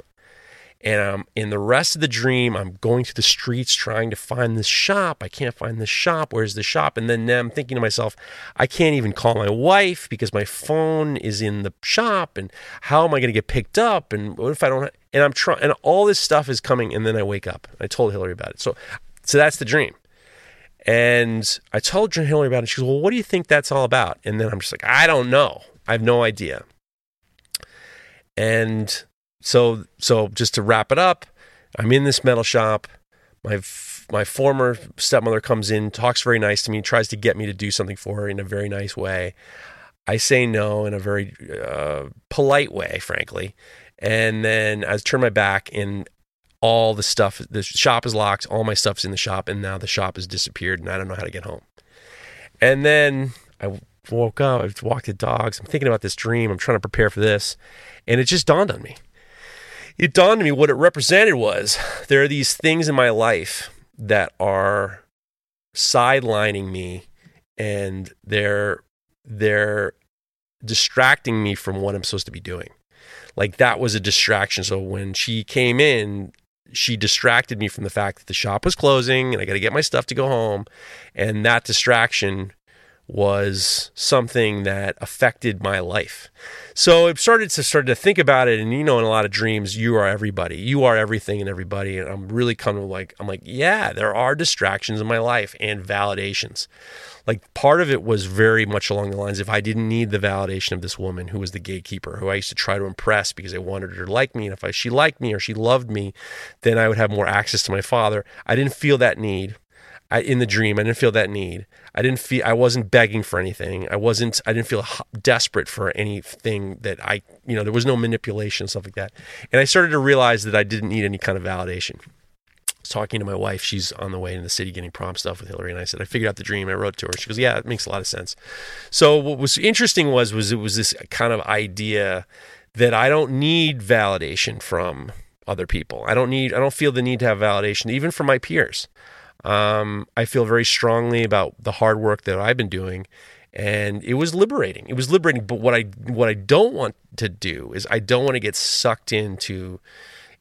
And um, in the rest of the dream, I'm going through the streets trying to find this shop. I can't find this shop. Where's the shop? And then I'm thinking to myself, I can't even call my wife because my phone is in the shop. And how am I going to get picked up? And what if I don't? And I'm trying, and all this stuff is coming. And then I wake up. I told Hillary about it. So, so that's the dream. And I told Hillary about it. She goes, Well, what do you think that's all about? And then I'm just like, I don't know. I have no idea. And so so just to wrap it up, I'm in this metal shop. My my former stepmother comes in, talks very nice to me, tries to get me to do something for her in a very nice way. I say no in a very uh, polite way, frankly. And then I turn my back, and all the stuff, the shop is locked. All my stuff's in the shop, and now the shop has disappeared, and I don't know how to get home. And then I woke up, I walked the dogs. I'm thinking about this dream. I'm trying to prepare for this, and it just dawned on me it dawned on me what it represented was there are these things in my life that are sidelining me and they're they're distracting me from what I'm supposed to be doing. Like that was a distraction. So when she came in, she distracted me from the fact that the shop was closing and I got to get my stuff to go home. And that distraction was something that affected my life. So I started to start to think about it, and you know, in a lot of dreams, you are everybody, you are everything and everybody. And I'm really of like, I'm like, yeah, there are distractions in my life and validations. Like part of it was very much along the lines if I didn't need the validation of this woman who was the gatekeeper, who I used to try to impress because I wanted her to like me, and if I, she liked me or she loved me, then I would have more access to my father. I didn't feel that need. I, in the dream, I didn't feel that need. I didn't feel I wasn't begging for anything. I wasn't I didn't feel desperate for anything that I you know there was no manipulation stuff like that. And I started to realize that I didn't need any kind of validation. Talking to my wife. She's on the way in the city getting prom stuff with Hillary, and I said I figured out the dream. I wrote to her. She goes, "Yeah, it makes a lot of sense." So what was interesting was was it was this kind of idea that I don't need validation from other people. I don't need I don't feel the need to have validation even from my peers. Um, I feel very strongly about the hard work that I've been doing, and it was liberating. It was liberating. But what I what I don't want to do is I don't want to get sucked into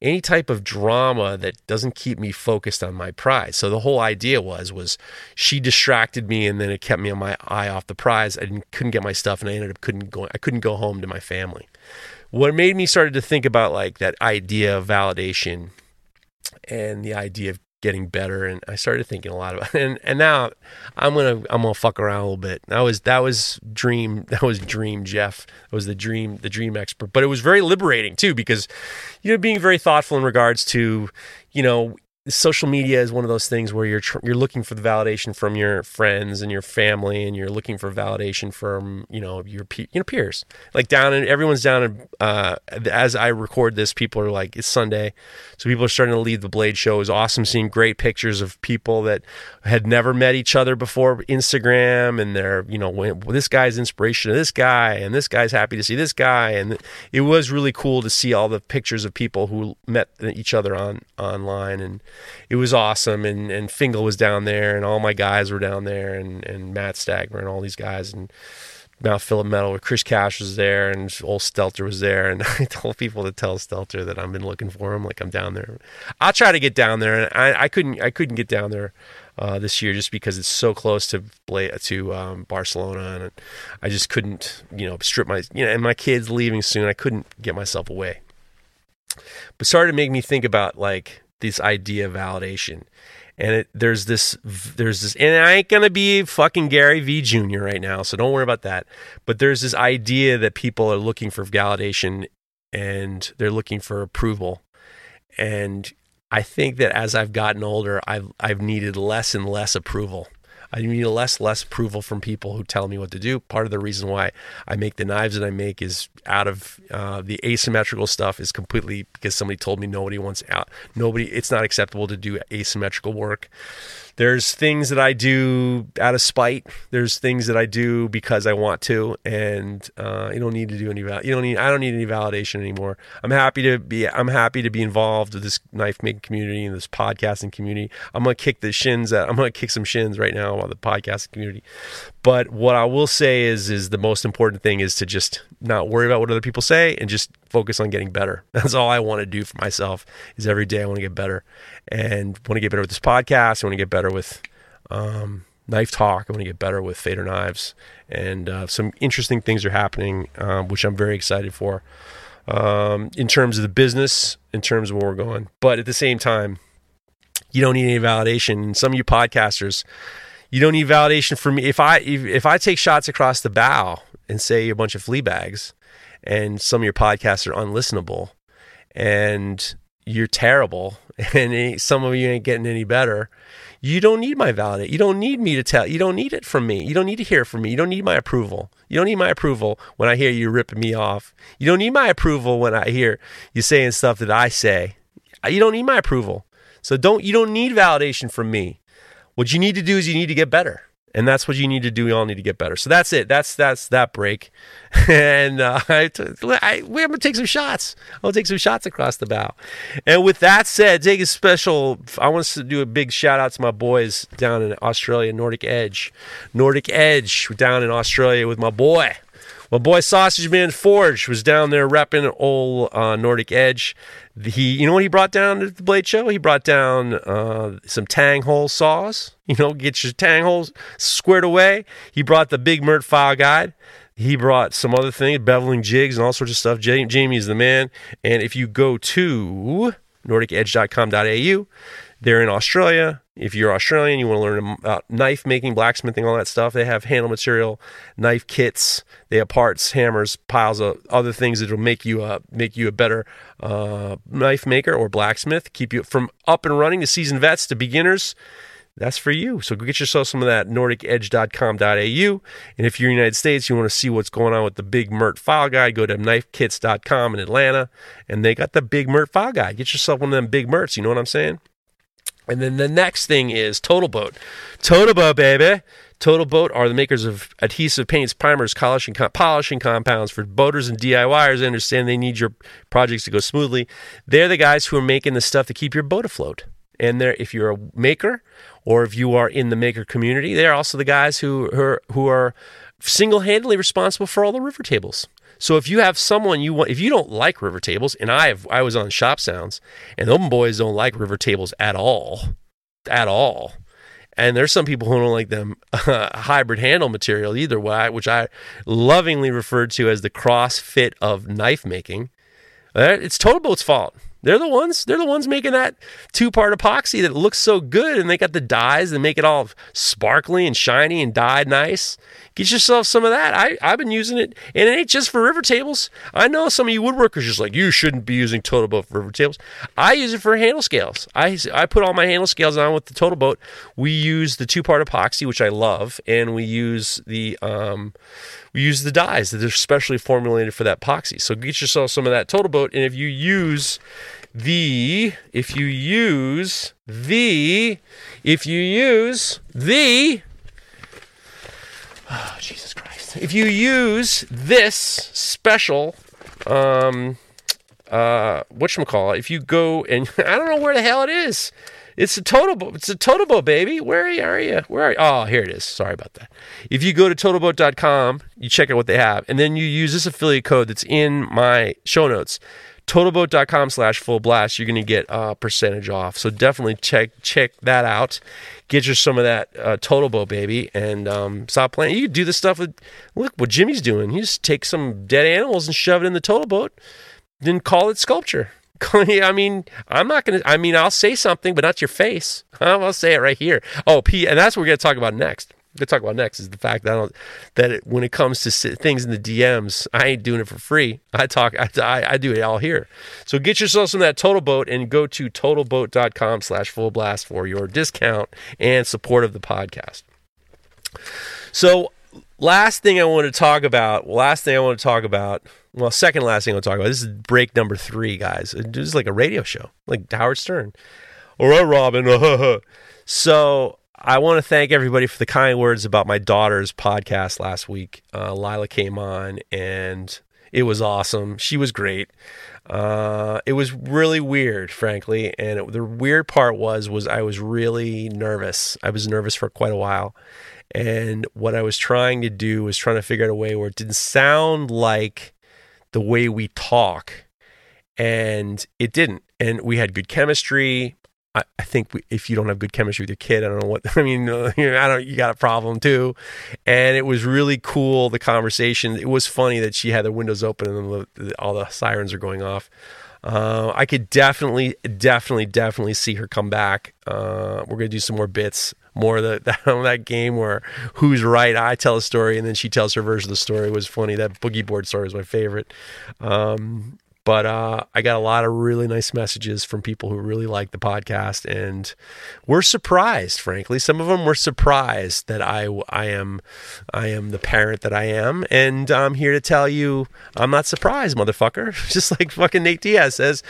any type of drama that doesn't keep me focused on my prize. So the whole idea was was she distracted me and then it kept me on my eye off the prize. I couldn't get my stuff and I ended up couldn't go I couldn't go home to my family. What made me started to think about like that idea of validation and the idea of getting better and I started thinking a lot about it. and and now I'm gonna I'm gonna fuck around a little bit. That was that was dream that was dream Jeff. That was the dream the dream expert. But it was very liberating too because you know being very thoughtful in regards to you know social media is one of those things where you're tr- you're looking for the validation from your friends and your family, and you're looking for validation from you know your pe- you know peers. Like down and everyone's down. And uh, as I record this, people are like it's Sunday, so people are starting to leave the Blade Show. It was awesome seeing great pictures of people that had never met each other before Instagram, and they're you know well, this guy's inspiration to this guy, and this guy's happy to see this guy, and it was really cool to see all the pictures of people who met each other on online and it was awesome. And and Fingal was down there, and all my guys were down there, and and Matt Stagner and all these guys, and Mount Philip Metal, where Chris Cash was there, and old Stelter was there, and I told people to tell Stelter that I've been looking for him, like I'm down there. I'll try to get down there, and I, I couldn't I couldn't get down there. Uh, this year just because it's so close to to um, Barcelona and I just couldn't you know strip my you know and my kids leaving soon I couldn't get myself away but started to make me think about like this idea of validation. And it, there's this, there's this, and I ain't gonna be fucking Gary V Jr. right now, so don't worry about that. But there's this idea that people are looking for validation and they're looking for approval. And I think that as I've gotten older, I've I've needed less and less approval. I need less less approval from people who tell me what to do. Part of the reason why I make the knives that I make is out of uh, the asymmetrical stuff is completely because somebody told me nobody wants out. Nobody, it's not acceptable to do asymmetrical work. There's things that I do out of spite. There's things that I do because I want to, and uh, you don't need to do any. Val- you don't need. I don't need any validation anymore. I'm happy to be. I'm happy to be involved with this knife making community and this podcasting community. I'm gonna kick the shins. At, I'm gonna kick some shins right now while the podcasting community. But what I will say is, is the most important thing is to just not worry about what other people say and just focus on getting better. That's all I want to do for myself. Is every day I want to get better, and want to get better with this podcast. I want to get better with um, knife talk. I want to get better with Feder knives, and uh, some interesting things are happening, um, which I'm very excited for. Um, in terms of the business, in terms of where we're going, but at the same time, you don't need any validation. And some of you podcasters you don't need validation from me. If I if, if I take shots across the bow and say a bunch of flea bags, and some of your podcasts are unlistenable, and you're terrible, and some of you ain't getting any better, you don't need my validate. You don't need me to tell. You don't need it from me. You don't need to hear from me. You don't need my approval. You don't need my approval when I hear you ripping me off. You don't need my approval when I hear you saying stuff that I say. You don't need my approval. So don't you don't need validation from me. What you need to do is you need to get better. And that's what you need to do. We all need to get better. So that's it. That's that's that break. and uh, I, I, we're gonna take some shots. I'll take some shots across the bow. And with that said, take a special. I want to do a big shout out to my boys down in Australia, Nordic Edge. Nordic Edge down in Australia with my boy My boy Sausage Man Forge was down there repping old uh, Nordic Edge. He, you know what he brought down at the Blade Show? He brought down uh, some tang hole saws. You know, get your tang holes squared away. He brought the Big Mert file guide. He brought some other things, beveling jigs and all sorts of stuff. Jamie is the man. And if you go to nordicedge.com.au, they're in Australia. If you're Australian, you want to learn about knife making, blacksmithing, all that stuff. They have handle material, knife kits. They have parts, hammers, piles of other things that will make you a make you a better uh, knife maker or blacksmith. Keep you from up and running to seasoned vets to beginners. That's for you. So go get yourself some of that nordicedge.com.au. And if you're in the United States, you want to see what's going on with the Big Mert file guide, go to knifekits.com in Atlanta, and they got the Big Mert file guide. Get yourself one of them Big Merts. You know what I'm saying? And then the next thing is Total Boat. Total Boat, baby. Total Boat are the makers of adhesive paints, primers, polishing, polishing compounds for boaters and DIYers. I understand they need your projects to go smoothly. They're the guys who are making the stuff to keep your boat afloat. And they're, if you're a maker or if you are in the maker community, they're also the guys who, who are, who are single-handedly responsible for all the river tables. So if you have someone you want, if you don't like river tables, and I have, I was on Shop Sounds, and those boys don't like river tables at all, at all. And there's some people who don't like them uh, hybrid handle material either, which I lovingly referred to as the CrossFit of knife making. Uh, it's Total Boat's fault. They're the ones. They're the ones making that two-part epoxy that looks so good, and they got the dyes that make it all sparkly and shiny and dyed nice. Get yourself some of that. I, I've been using it, and it ain't just for river tables. I know some of you woodworkers just like, you shouldn't be using Total Boat for river tables. I use it for handle scales. I, I put all my handle scales on with the Total Boat. We use the two part epoxy, which I love, and we use the. Um, we use the dyes that are specially formulated for that epoxy. So get yourself some of that Total Boat, and if you use the, if you use the, if you use the Oh, Jesus Christ. If you use this special, um, uh, whatchamacallit, if you go and I don't know where the hell it is. It's a Totalboat. It's a Totalboat, baby. Where are you? Are you? Where are you? Oh, here it is. Sorry about that. If you go to totalboat.com, you check out what they have, and then you use this affiliate code that's in my show notes totalboat.com slash full blast you're going to get a percentage off. So definitely check check that out. Get you some of that uh, total boat baby and um, stop playing. You can do this stuff with look what jimmy's doing. He just take some dead animals and shove it in the total boat then call it sculpture. I mean, I'm not going to, I mean, I'll say something, but not your face. I'll say it right here. Oh, P, and that's what we're going to talk about next to talk about next is the fact that I don't, that it, when it comes to things in the DMs, I ain't doing it for free. I talk, I, I, I, do it all here. So get yourself some of that Total Boat and go to totalboat.com slash full blast for your discount and support of the podcast. So last thing I want to talk about, last thing I want to talk about, well, second last thing I want to talk about, this is break number three, guys. Uh, this is like a radio show, like Howard Stern. All right, Robin. so I want to thank everybody for the kind words about my daughter's podcast last week. Uh, Lila came on and it was awesome. She was great. Uh, it was really weird, frankly, and it, the weird part was was I was really nervous. I was nervous for quite a while, and what I was trying to do was trying to figure out a way where it didn't sound like the way we talk, and it didn't. And we had good chemistry. I, I think we, if you don't have good chemistry with your kid, I don't know what I mean. I don't. You got a problem too. And it was really cool the conversation. It was funny that she had the windows open and the, all the sirens are going off. Uh, I could definitely, definitely, definitely see her come back. Uh, we're gonna do some more bits, more of the, that, that game where who's right. I tell a story and then she tells her version of the story. It was funny. That boogie board story was my favorite. Um, but uh, I got a lot of really nice messages from people who really like the podcast, and we're surprised. Frankly, some of them were surprised that I I am I am the parent that I am, and I'm here to tell you I'm not surprised, motherfucker. Just like fucking Nate Diaz says,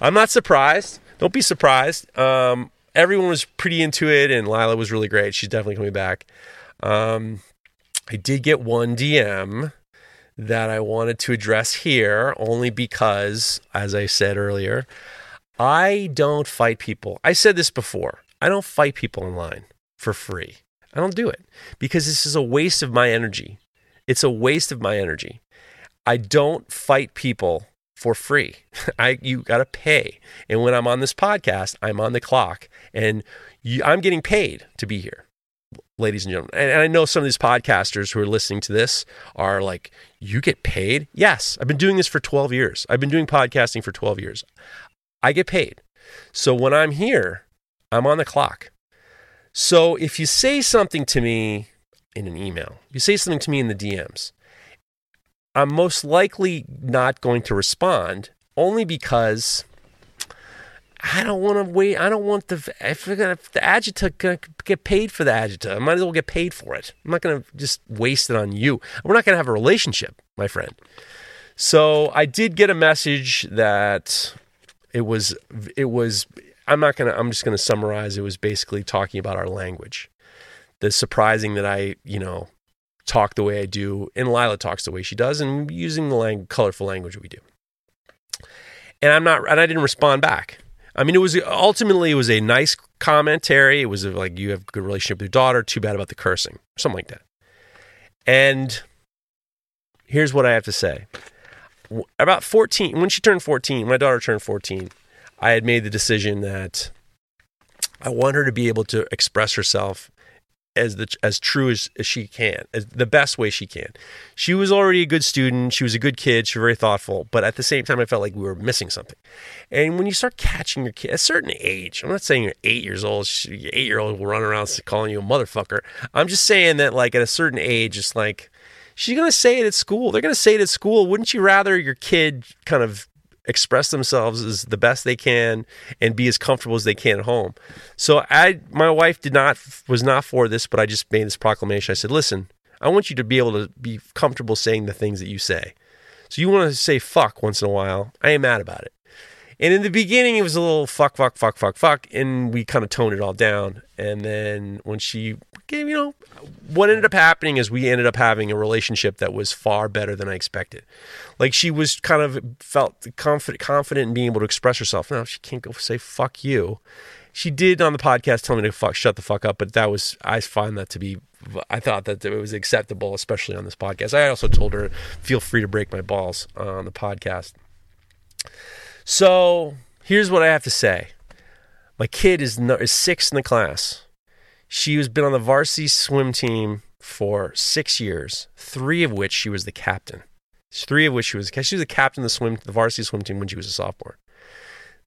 I'm not surprised. Don't be surprised. Um, everyone was pretty into it, and Lila was really great. She's definitely coming back. Um, I did get one DM that I wanted to address here only because, as I said earlier, I don't fight people. I said this before. I don't fight people online for free. I don't do it because this is a waste of my energy. It's a waste of my energy. I don't fight people for free. I you got to pay. And when I'm on this podcast, I'm on the clock and you, I'm getting paid to be here. Ladies and gentlemen, and, I know some of these podcasters who are listening to this are like, "You get paid?" Yes, I've been doing this for 12 years. I've been doing podcasting for 12 years. I get paid. So when I'm here, I'm on the clock. So if you say something to me in an email, you say something to me in the DMs, I'm most likely not going to respond only because I don't want to wait. I don't want the if, if the gonna get paid for the adjutant, I might as well get paid for it. I'm not going to just waste it on you. We're not going to have a relationship, my friend. So I did get a message that it was it was. I'm not gonna. I'm just gonna summarize. It was basically talking about our language. The surprising that I, you know, talk the way I do, and Lila talks the way she does, and using the lang- colorful language we do. And I'm not, and I didn't respond back. I mean, it was ultimately it was a nice commentary. It was like you have a good relationship with your daughter. Too bad about the cursing, something like that. And here's what I have to say: about 14, when she turned 14, my daughter turned 14, I had made the decision that I want her to be able to express herself as the as true as, as she can, as the best way she can. She was already a good student. She was a good kid. She was very thoughtful. But at the same time, I felt like we were missing something. And when you start catching your kid at a certain age, I'm not saying you're eight years old. Eight year old will run around calling you a motherfucker. I'm just saying that like at a certain age, it's like she's gonna say it at school. They're gonna say it at school. Wouldn't you rather your kid kind of express themselves as the best they can and be as comfortable as they can at home. So I my wife did not was not for this, but I just made this proclamation. I said, "Listen, I want you to be able to be comfortable saying the things that you say. So you want to say fuck once in a while. I ain't mad about it. And in the beginning, it was a little fuck, fuck, fuck, fuck, fuck, and we kind of toned it all down. And then when she, you know, what ended up happening is we ended up having a relationship that was far better than I expected. Like she was kind of felt confident, confident in being able to express herself. Now she can't go say fuck you. She did on the podcast tell me to fuck, shut the fuck up, but that was I find that to be I thought that it was acceptable, especially on this podcast. I also told her, feel free to break my balls on the podcast. So here's what I have to say. My kid is, no, is six in the class. She has been on the varsity swim team for six years, three of which she was the captain. Three of which she was she was the captain of the swim the varsity swim team when she was a sophomore.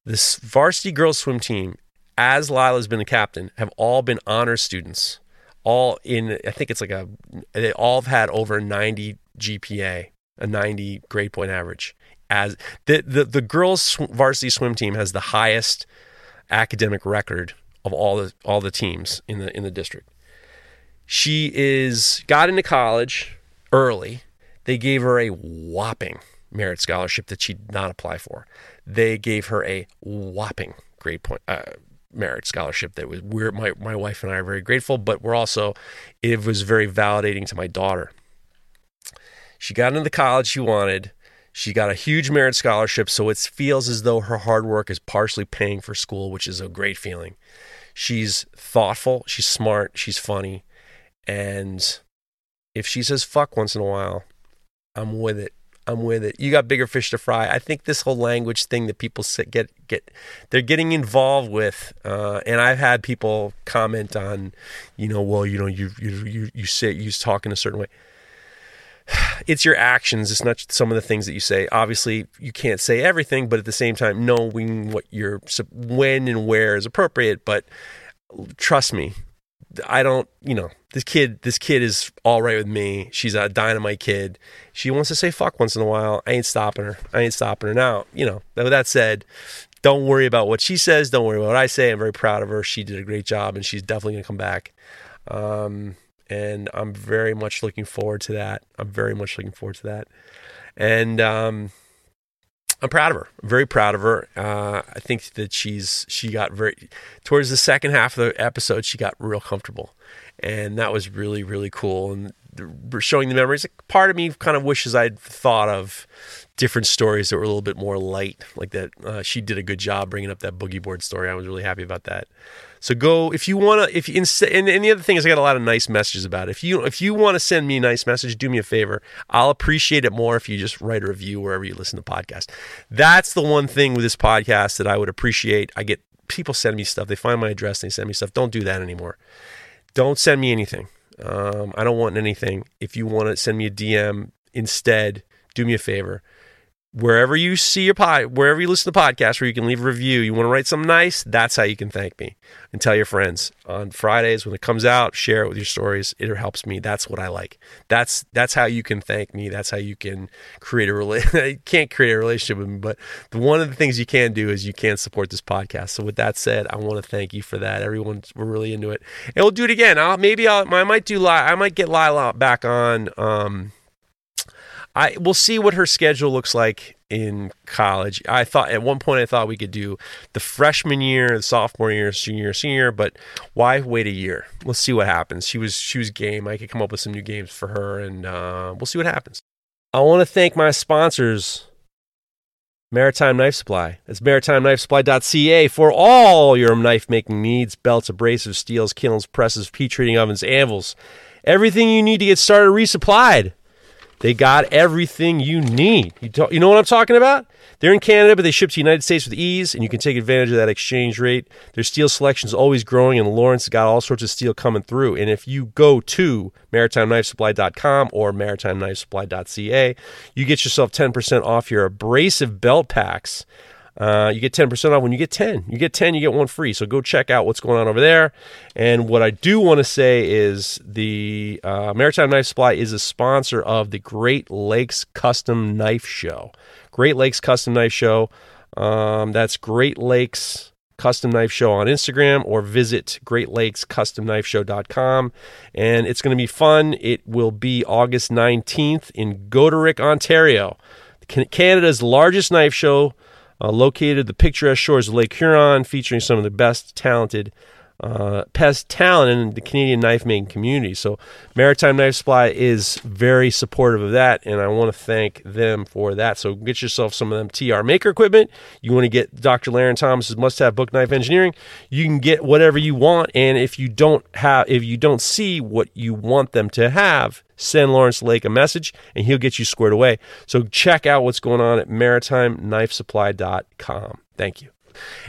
This varsity girls swim team, as Lila's been a captain, have all been honor students. All in I think it's like a they all have had over 90 GPA, a 90 grade point average as the the, the girls varsity swim team has the highest academic record of all the all the teams in the in the district. She is got into college early. They gave her a whopping merit scholarship that she did not apply for. They gave her a whopping grade point uh, merit scholarship that was we're my my wife and I are very grateful, but we're also it was very validating to my daughter. She got into the college she wanted. She got a huge merit scholarship, so it feels as though her hard work is partially paying for school, which is a great feeling. She's thoughtful, she's smart, she's funny, and if she says fuck once in a while, I'm with it. I'm with it. You got bigger fish to fry. I think this whole language thing that people get get they're getting involved with, uh, and I've had people comment on, you know, well, you know, you you you you say you talk in a certain way it's your actions. It's not some of the things that you say. Obviously, you can't say everything, but at the same time, knowing what you're when and where is appropriate. But trust me, I don't. You know, this kid. This kid is all right with me. She's a dynamite kid. She wants to say fuck once in a while. I ain't stopping her. I ain't stopping her now. You know. With that said, don't worry about what she says. Don't worry about what I say. I'm very proud of her. She did a great job, and she's definitely gonna come back. Um, and I'm very much looking forward to that. I'm very much looking forward to that, and um, I'm proud of her. I'm very proud of her. Uh, I think that she's she got very towards the second half of the episode. She got real comfortable, and that was really really cool. And showing the memories. like, Part of me kind of wishes I'd thought of different stories that were a little bit more light, like that. Uh, she did a good job bringing up that boogie board story. I was really happy about that. So go if you want to. If you, and, and the other thing is, I got a lot of nice messages about it. If you if you want to send me a nice message, do me a favor. I'll appreciate it more if you just write a review wherever you listen to podcasts. That's the one thing with this podcast that I would appreciate. I get people send me stuff. They find my address. They send me stuff. Don't do that anymore. Don't send me anything. Um, I don't want anything. If you want to send me a DM instead, do me a favor wherever you see your pod, wherever you listen to podcasts, where you can leave a review, you want to write something nice, that's how you can thank me. And tell your friends on Fridays when it comes out, share it with your stories. It helps me. That's what I like. That's that's how you can thank me. That's how you can create a relationship. can't create a relationship with me, but the, one of the things you can do is you can support this podcast. So with that said, I want to thank you for that. Everyone, we're really into it, and we'll do it again. I'll maybe I'll, I might do I might get Lila back on. Um, I we'll see what her schedule looks like in college. I thought at one point I thought we could do the freshman year, the sophomore year, junior, senior, but why wait a year? Let's see what happens. She was she was game. I could come up with some new games for her, and uh, we'll see what happens. I want to thank my sponsors. Maritime Knife Supply. That's maritimeknifesupply.ca for all your knife making needs belts, abrasives, steels, kilns, presses, heat treating ovens, anvils. Everything you need to get started resupplied. They got everything you need. You, you know what I'm talking about? They're in Canada, but they ship to the United States with ease, and you can take advantage of that exchange rate. Their steel selection is always growing, and Lawrence got all sorts of steel coming through. And if you go to maritimeknifesupply.com or maritimeknifesupply.ca, you get yourself 10% off your abrasive belt packs uh, you get 10% off when you get 10. You get 10, you get one free. So go check out what's going on over there. And what I do want to say is the uh, Maritime Knife Supply is a sponsor of the Great Lakes Custom Knife Show. Great Lakes Custom Knife Show. Um, that's Great Lakes Custom Knife Show on Instagram or visit greatlakescustomknifeshow.com. And it's going to be fun. It will be August 19th in Goderich, Ontario. Canada's largest knife show Uh, located at the picturesque shores of Lake Huron, featuring some of the best talented uh, pest talent in the Canadian knife making community. So, Maritime Knife Supply is very supportive of that, and I want to thank them for that. So, get yourself some of them TR maker equipment. You want to get Dr. Larrin Thomas's must have book knife engineering. You can get whatever you want, and if you don't have, if you don't see what you want them to have, send Lawrence Lake a message and he'll get you squared away. So check out what's going on at maritimeknifesupply.com. Thank you.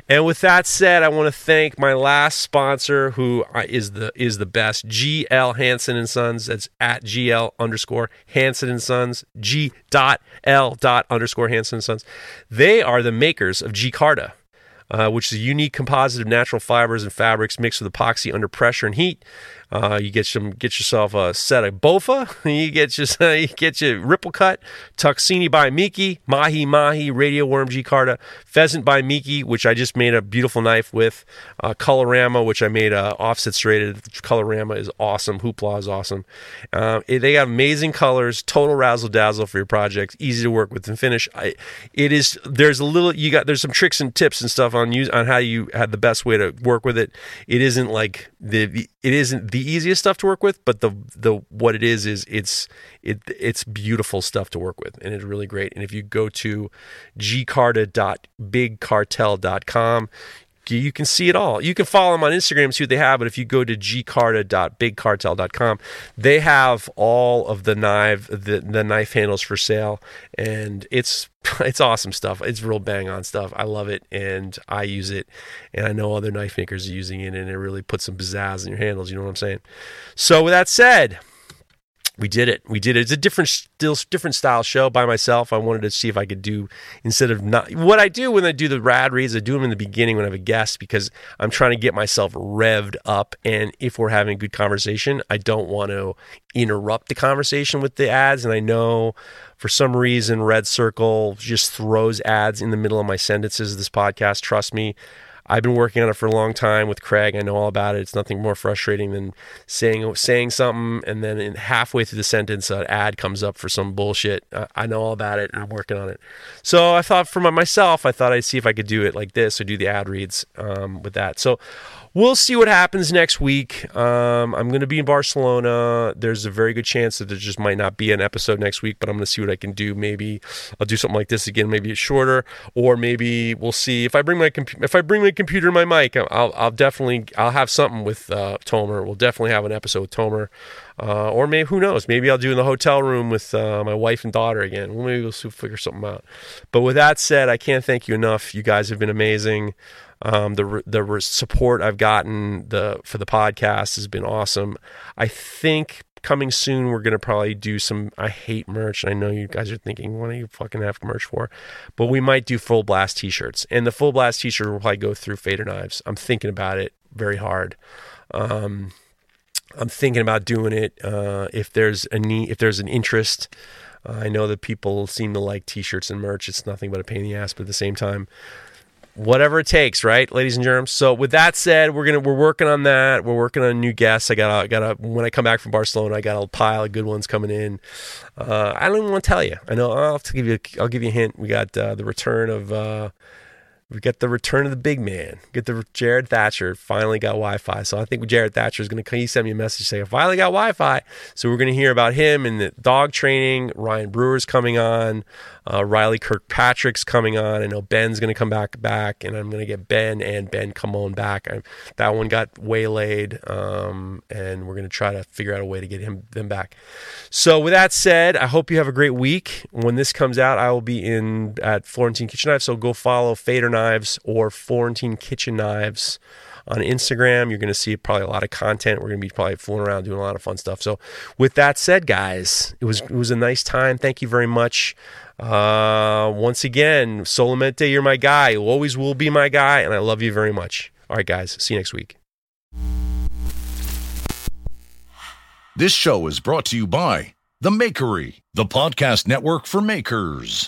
And with that said, I want to thank my last sponsor, who is the is the best, GL Hanson and Sons. That's at GL underscore Hanson and Sons, G dot L dot underscore Hanson and Sons. They are the makers of G Carta. Uh, which is a unique composite of natural fibers and fabrics mixed with epoxy under pressure and heat. Uh, you get some, get yourself a set of Bofa. You get your, you get your Ripple Cut, Tuxini by Miki, Mahi Mahi, Radio Worm G Carta, Pheasant by Miki, which I just made a beautiful knife with, uh, Colorama, which I made a offset serrated. Colorama is awesome. Hoopla is awesome. Uh, they got amazing colors, total razzle dazzle for your project, easy to work with and finish. I, it is. There's a little. You got. There's some tricks and tips and stuff on use on how you had the best way to work with it. It isn't like the. It isn't the easiest stuff to work with, but the the what it is is it's it it's beautiful stuff to work with, and it's really great. And if you go to gcarta.bigcartel.com, you can see it all. You can follow them on Instagram, see what they have. But if you go to gcarta.bigcartel.com, they have all of the knife the, the knife handles for sale, and it's it's awesome stuff. It's real bang on stuff. I love it, and I use it, and I know other knife makers are using it, and it really puts some pizzazz in your handles. You know what I'm saying? So with that said we did it. We did it. It's a different, still different style show by myself. I wanted to see if I could do instead of not what I do when I do the rad reads. I do them in the beginning when I have a guest because I'm trying to get myself revved up. And if we're having a good conversation, I don't want to interrupt the conversation with the ads. And I know for some reason Red Circle just throws ads in the middle of my sentences. This podcast, trust me. I've been working on it for a long time with Craig. I know all about it. It's nothing more frustrating than saying saying something and then in halfway through the sentence, an ad comes up for some bullshit. I know all about it and I'm working on it. So I thought for myself, I thought I'd see if I could do it like this or do the ad reads um, with that. So we'll see what happens next week. Um, I'm going to be in Barcelona. There's a very good chance that there just might not be an episode next week, but I'm going to see what I can do. Maybe I'll do something like this again. Maybe it's shorter, or maybe we'll see if I bring my if I bring my computer and my mic. I'll, I'll definitely I'll have something with uh, Tomer. We'll definitely have an episode with Tomer, uh, or maybe who knows? Maybe I'll do in the hotel room with uh, my wife and daughter again. Maybe we'll figure something out. But with that said, I can't thank you enough. You guys have been amazing. Um, the the support I've gotten the for the podcast has been awesome. I think coming soon, we're gonna probably do some. I hate merch. and I know you guys are thinking, what do you fucking have merch for? But we might do full blast t-shirts, and the full blast t-shirt will probably go through Feder Knives. I'm thinking about it very hard. Um, I'm thinking about doing it. Uh, if there's a need, if there's an interest. Uh, I know that people seem to like t-shirts and merch. It's nothing but a pain in the ass, but at the same time, whatever it takes, right, ladies and germs. So with that said, we're gonna we're working on that. We're working on new guests. I got I got a when I come back from Barcelona, I got a pile of good ones coming in. Uh, I don't even want to tell you. I know I'll have to give you. I'll give you a hint. We got uh, the return of. Uh, we get the return of the big man. Get the Jared Thatcher finally got Wi-Fi. So I think Jared Thatcher is going to. He sent me a message saying I finally got Wi-Fi. So we're going to hear about him and the dog training. Ryan Brewer's coming on. Uh, Riley Kirkpatrick's coming on. I know Ben's going to come back back, and I'm going to get Ben and Ben come on back. I, that one got waylaid, um, and we're going to try to figure out a way to get him them back. So with that said, I hope you have a great week. When this comes out, I will be in at Florentine Kitchen Knives. So go follow Feder Knives or Florentine Kitchen Knives on Instagram. You're going to see probably a lot of content. We're going to be probably fooling around doing a lot of fun stuff. So, with that said, guys, it was it was a nice time. Thank you very much. Uh, once again, Solamente, you're my guy. You always will be my guy, and I love you very much. All right, guys. See you next week. This show is brought to you by The Makery, the podcast network for makers.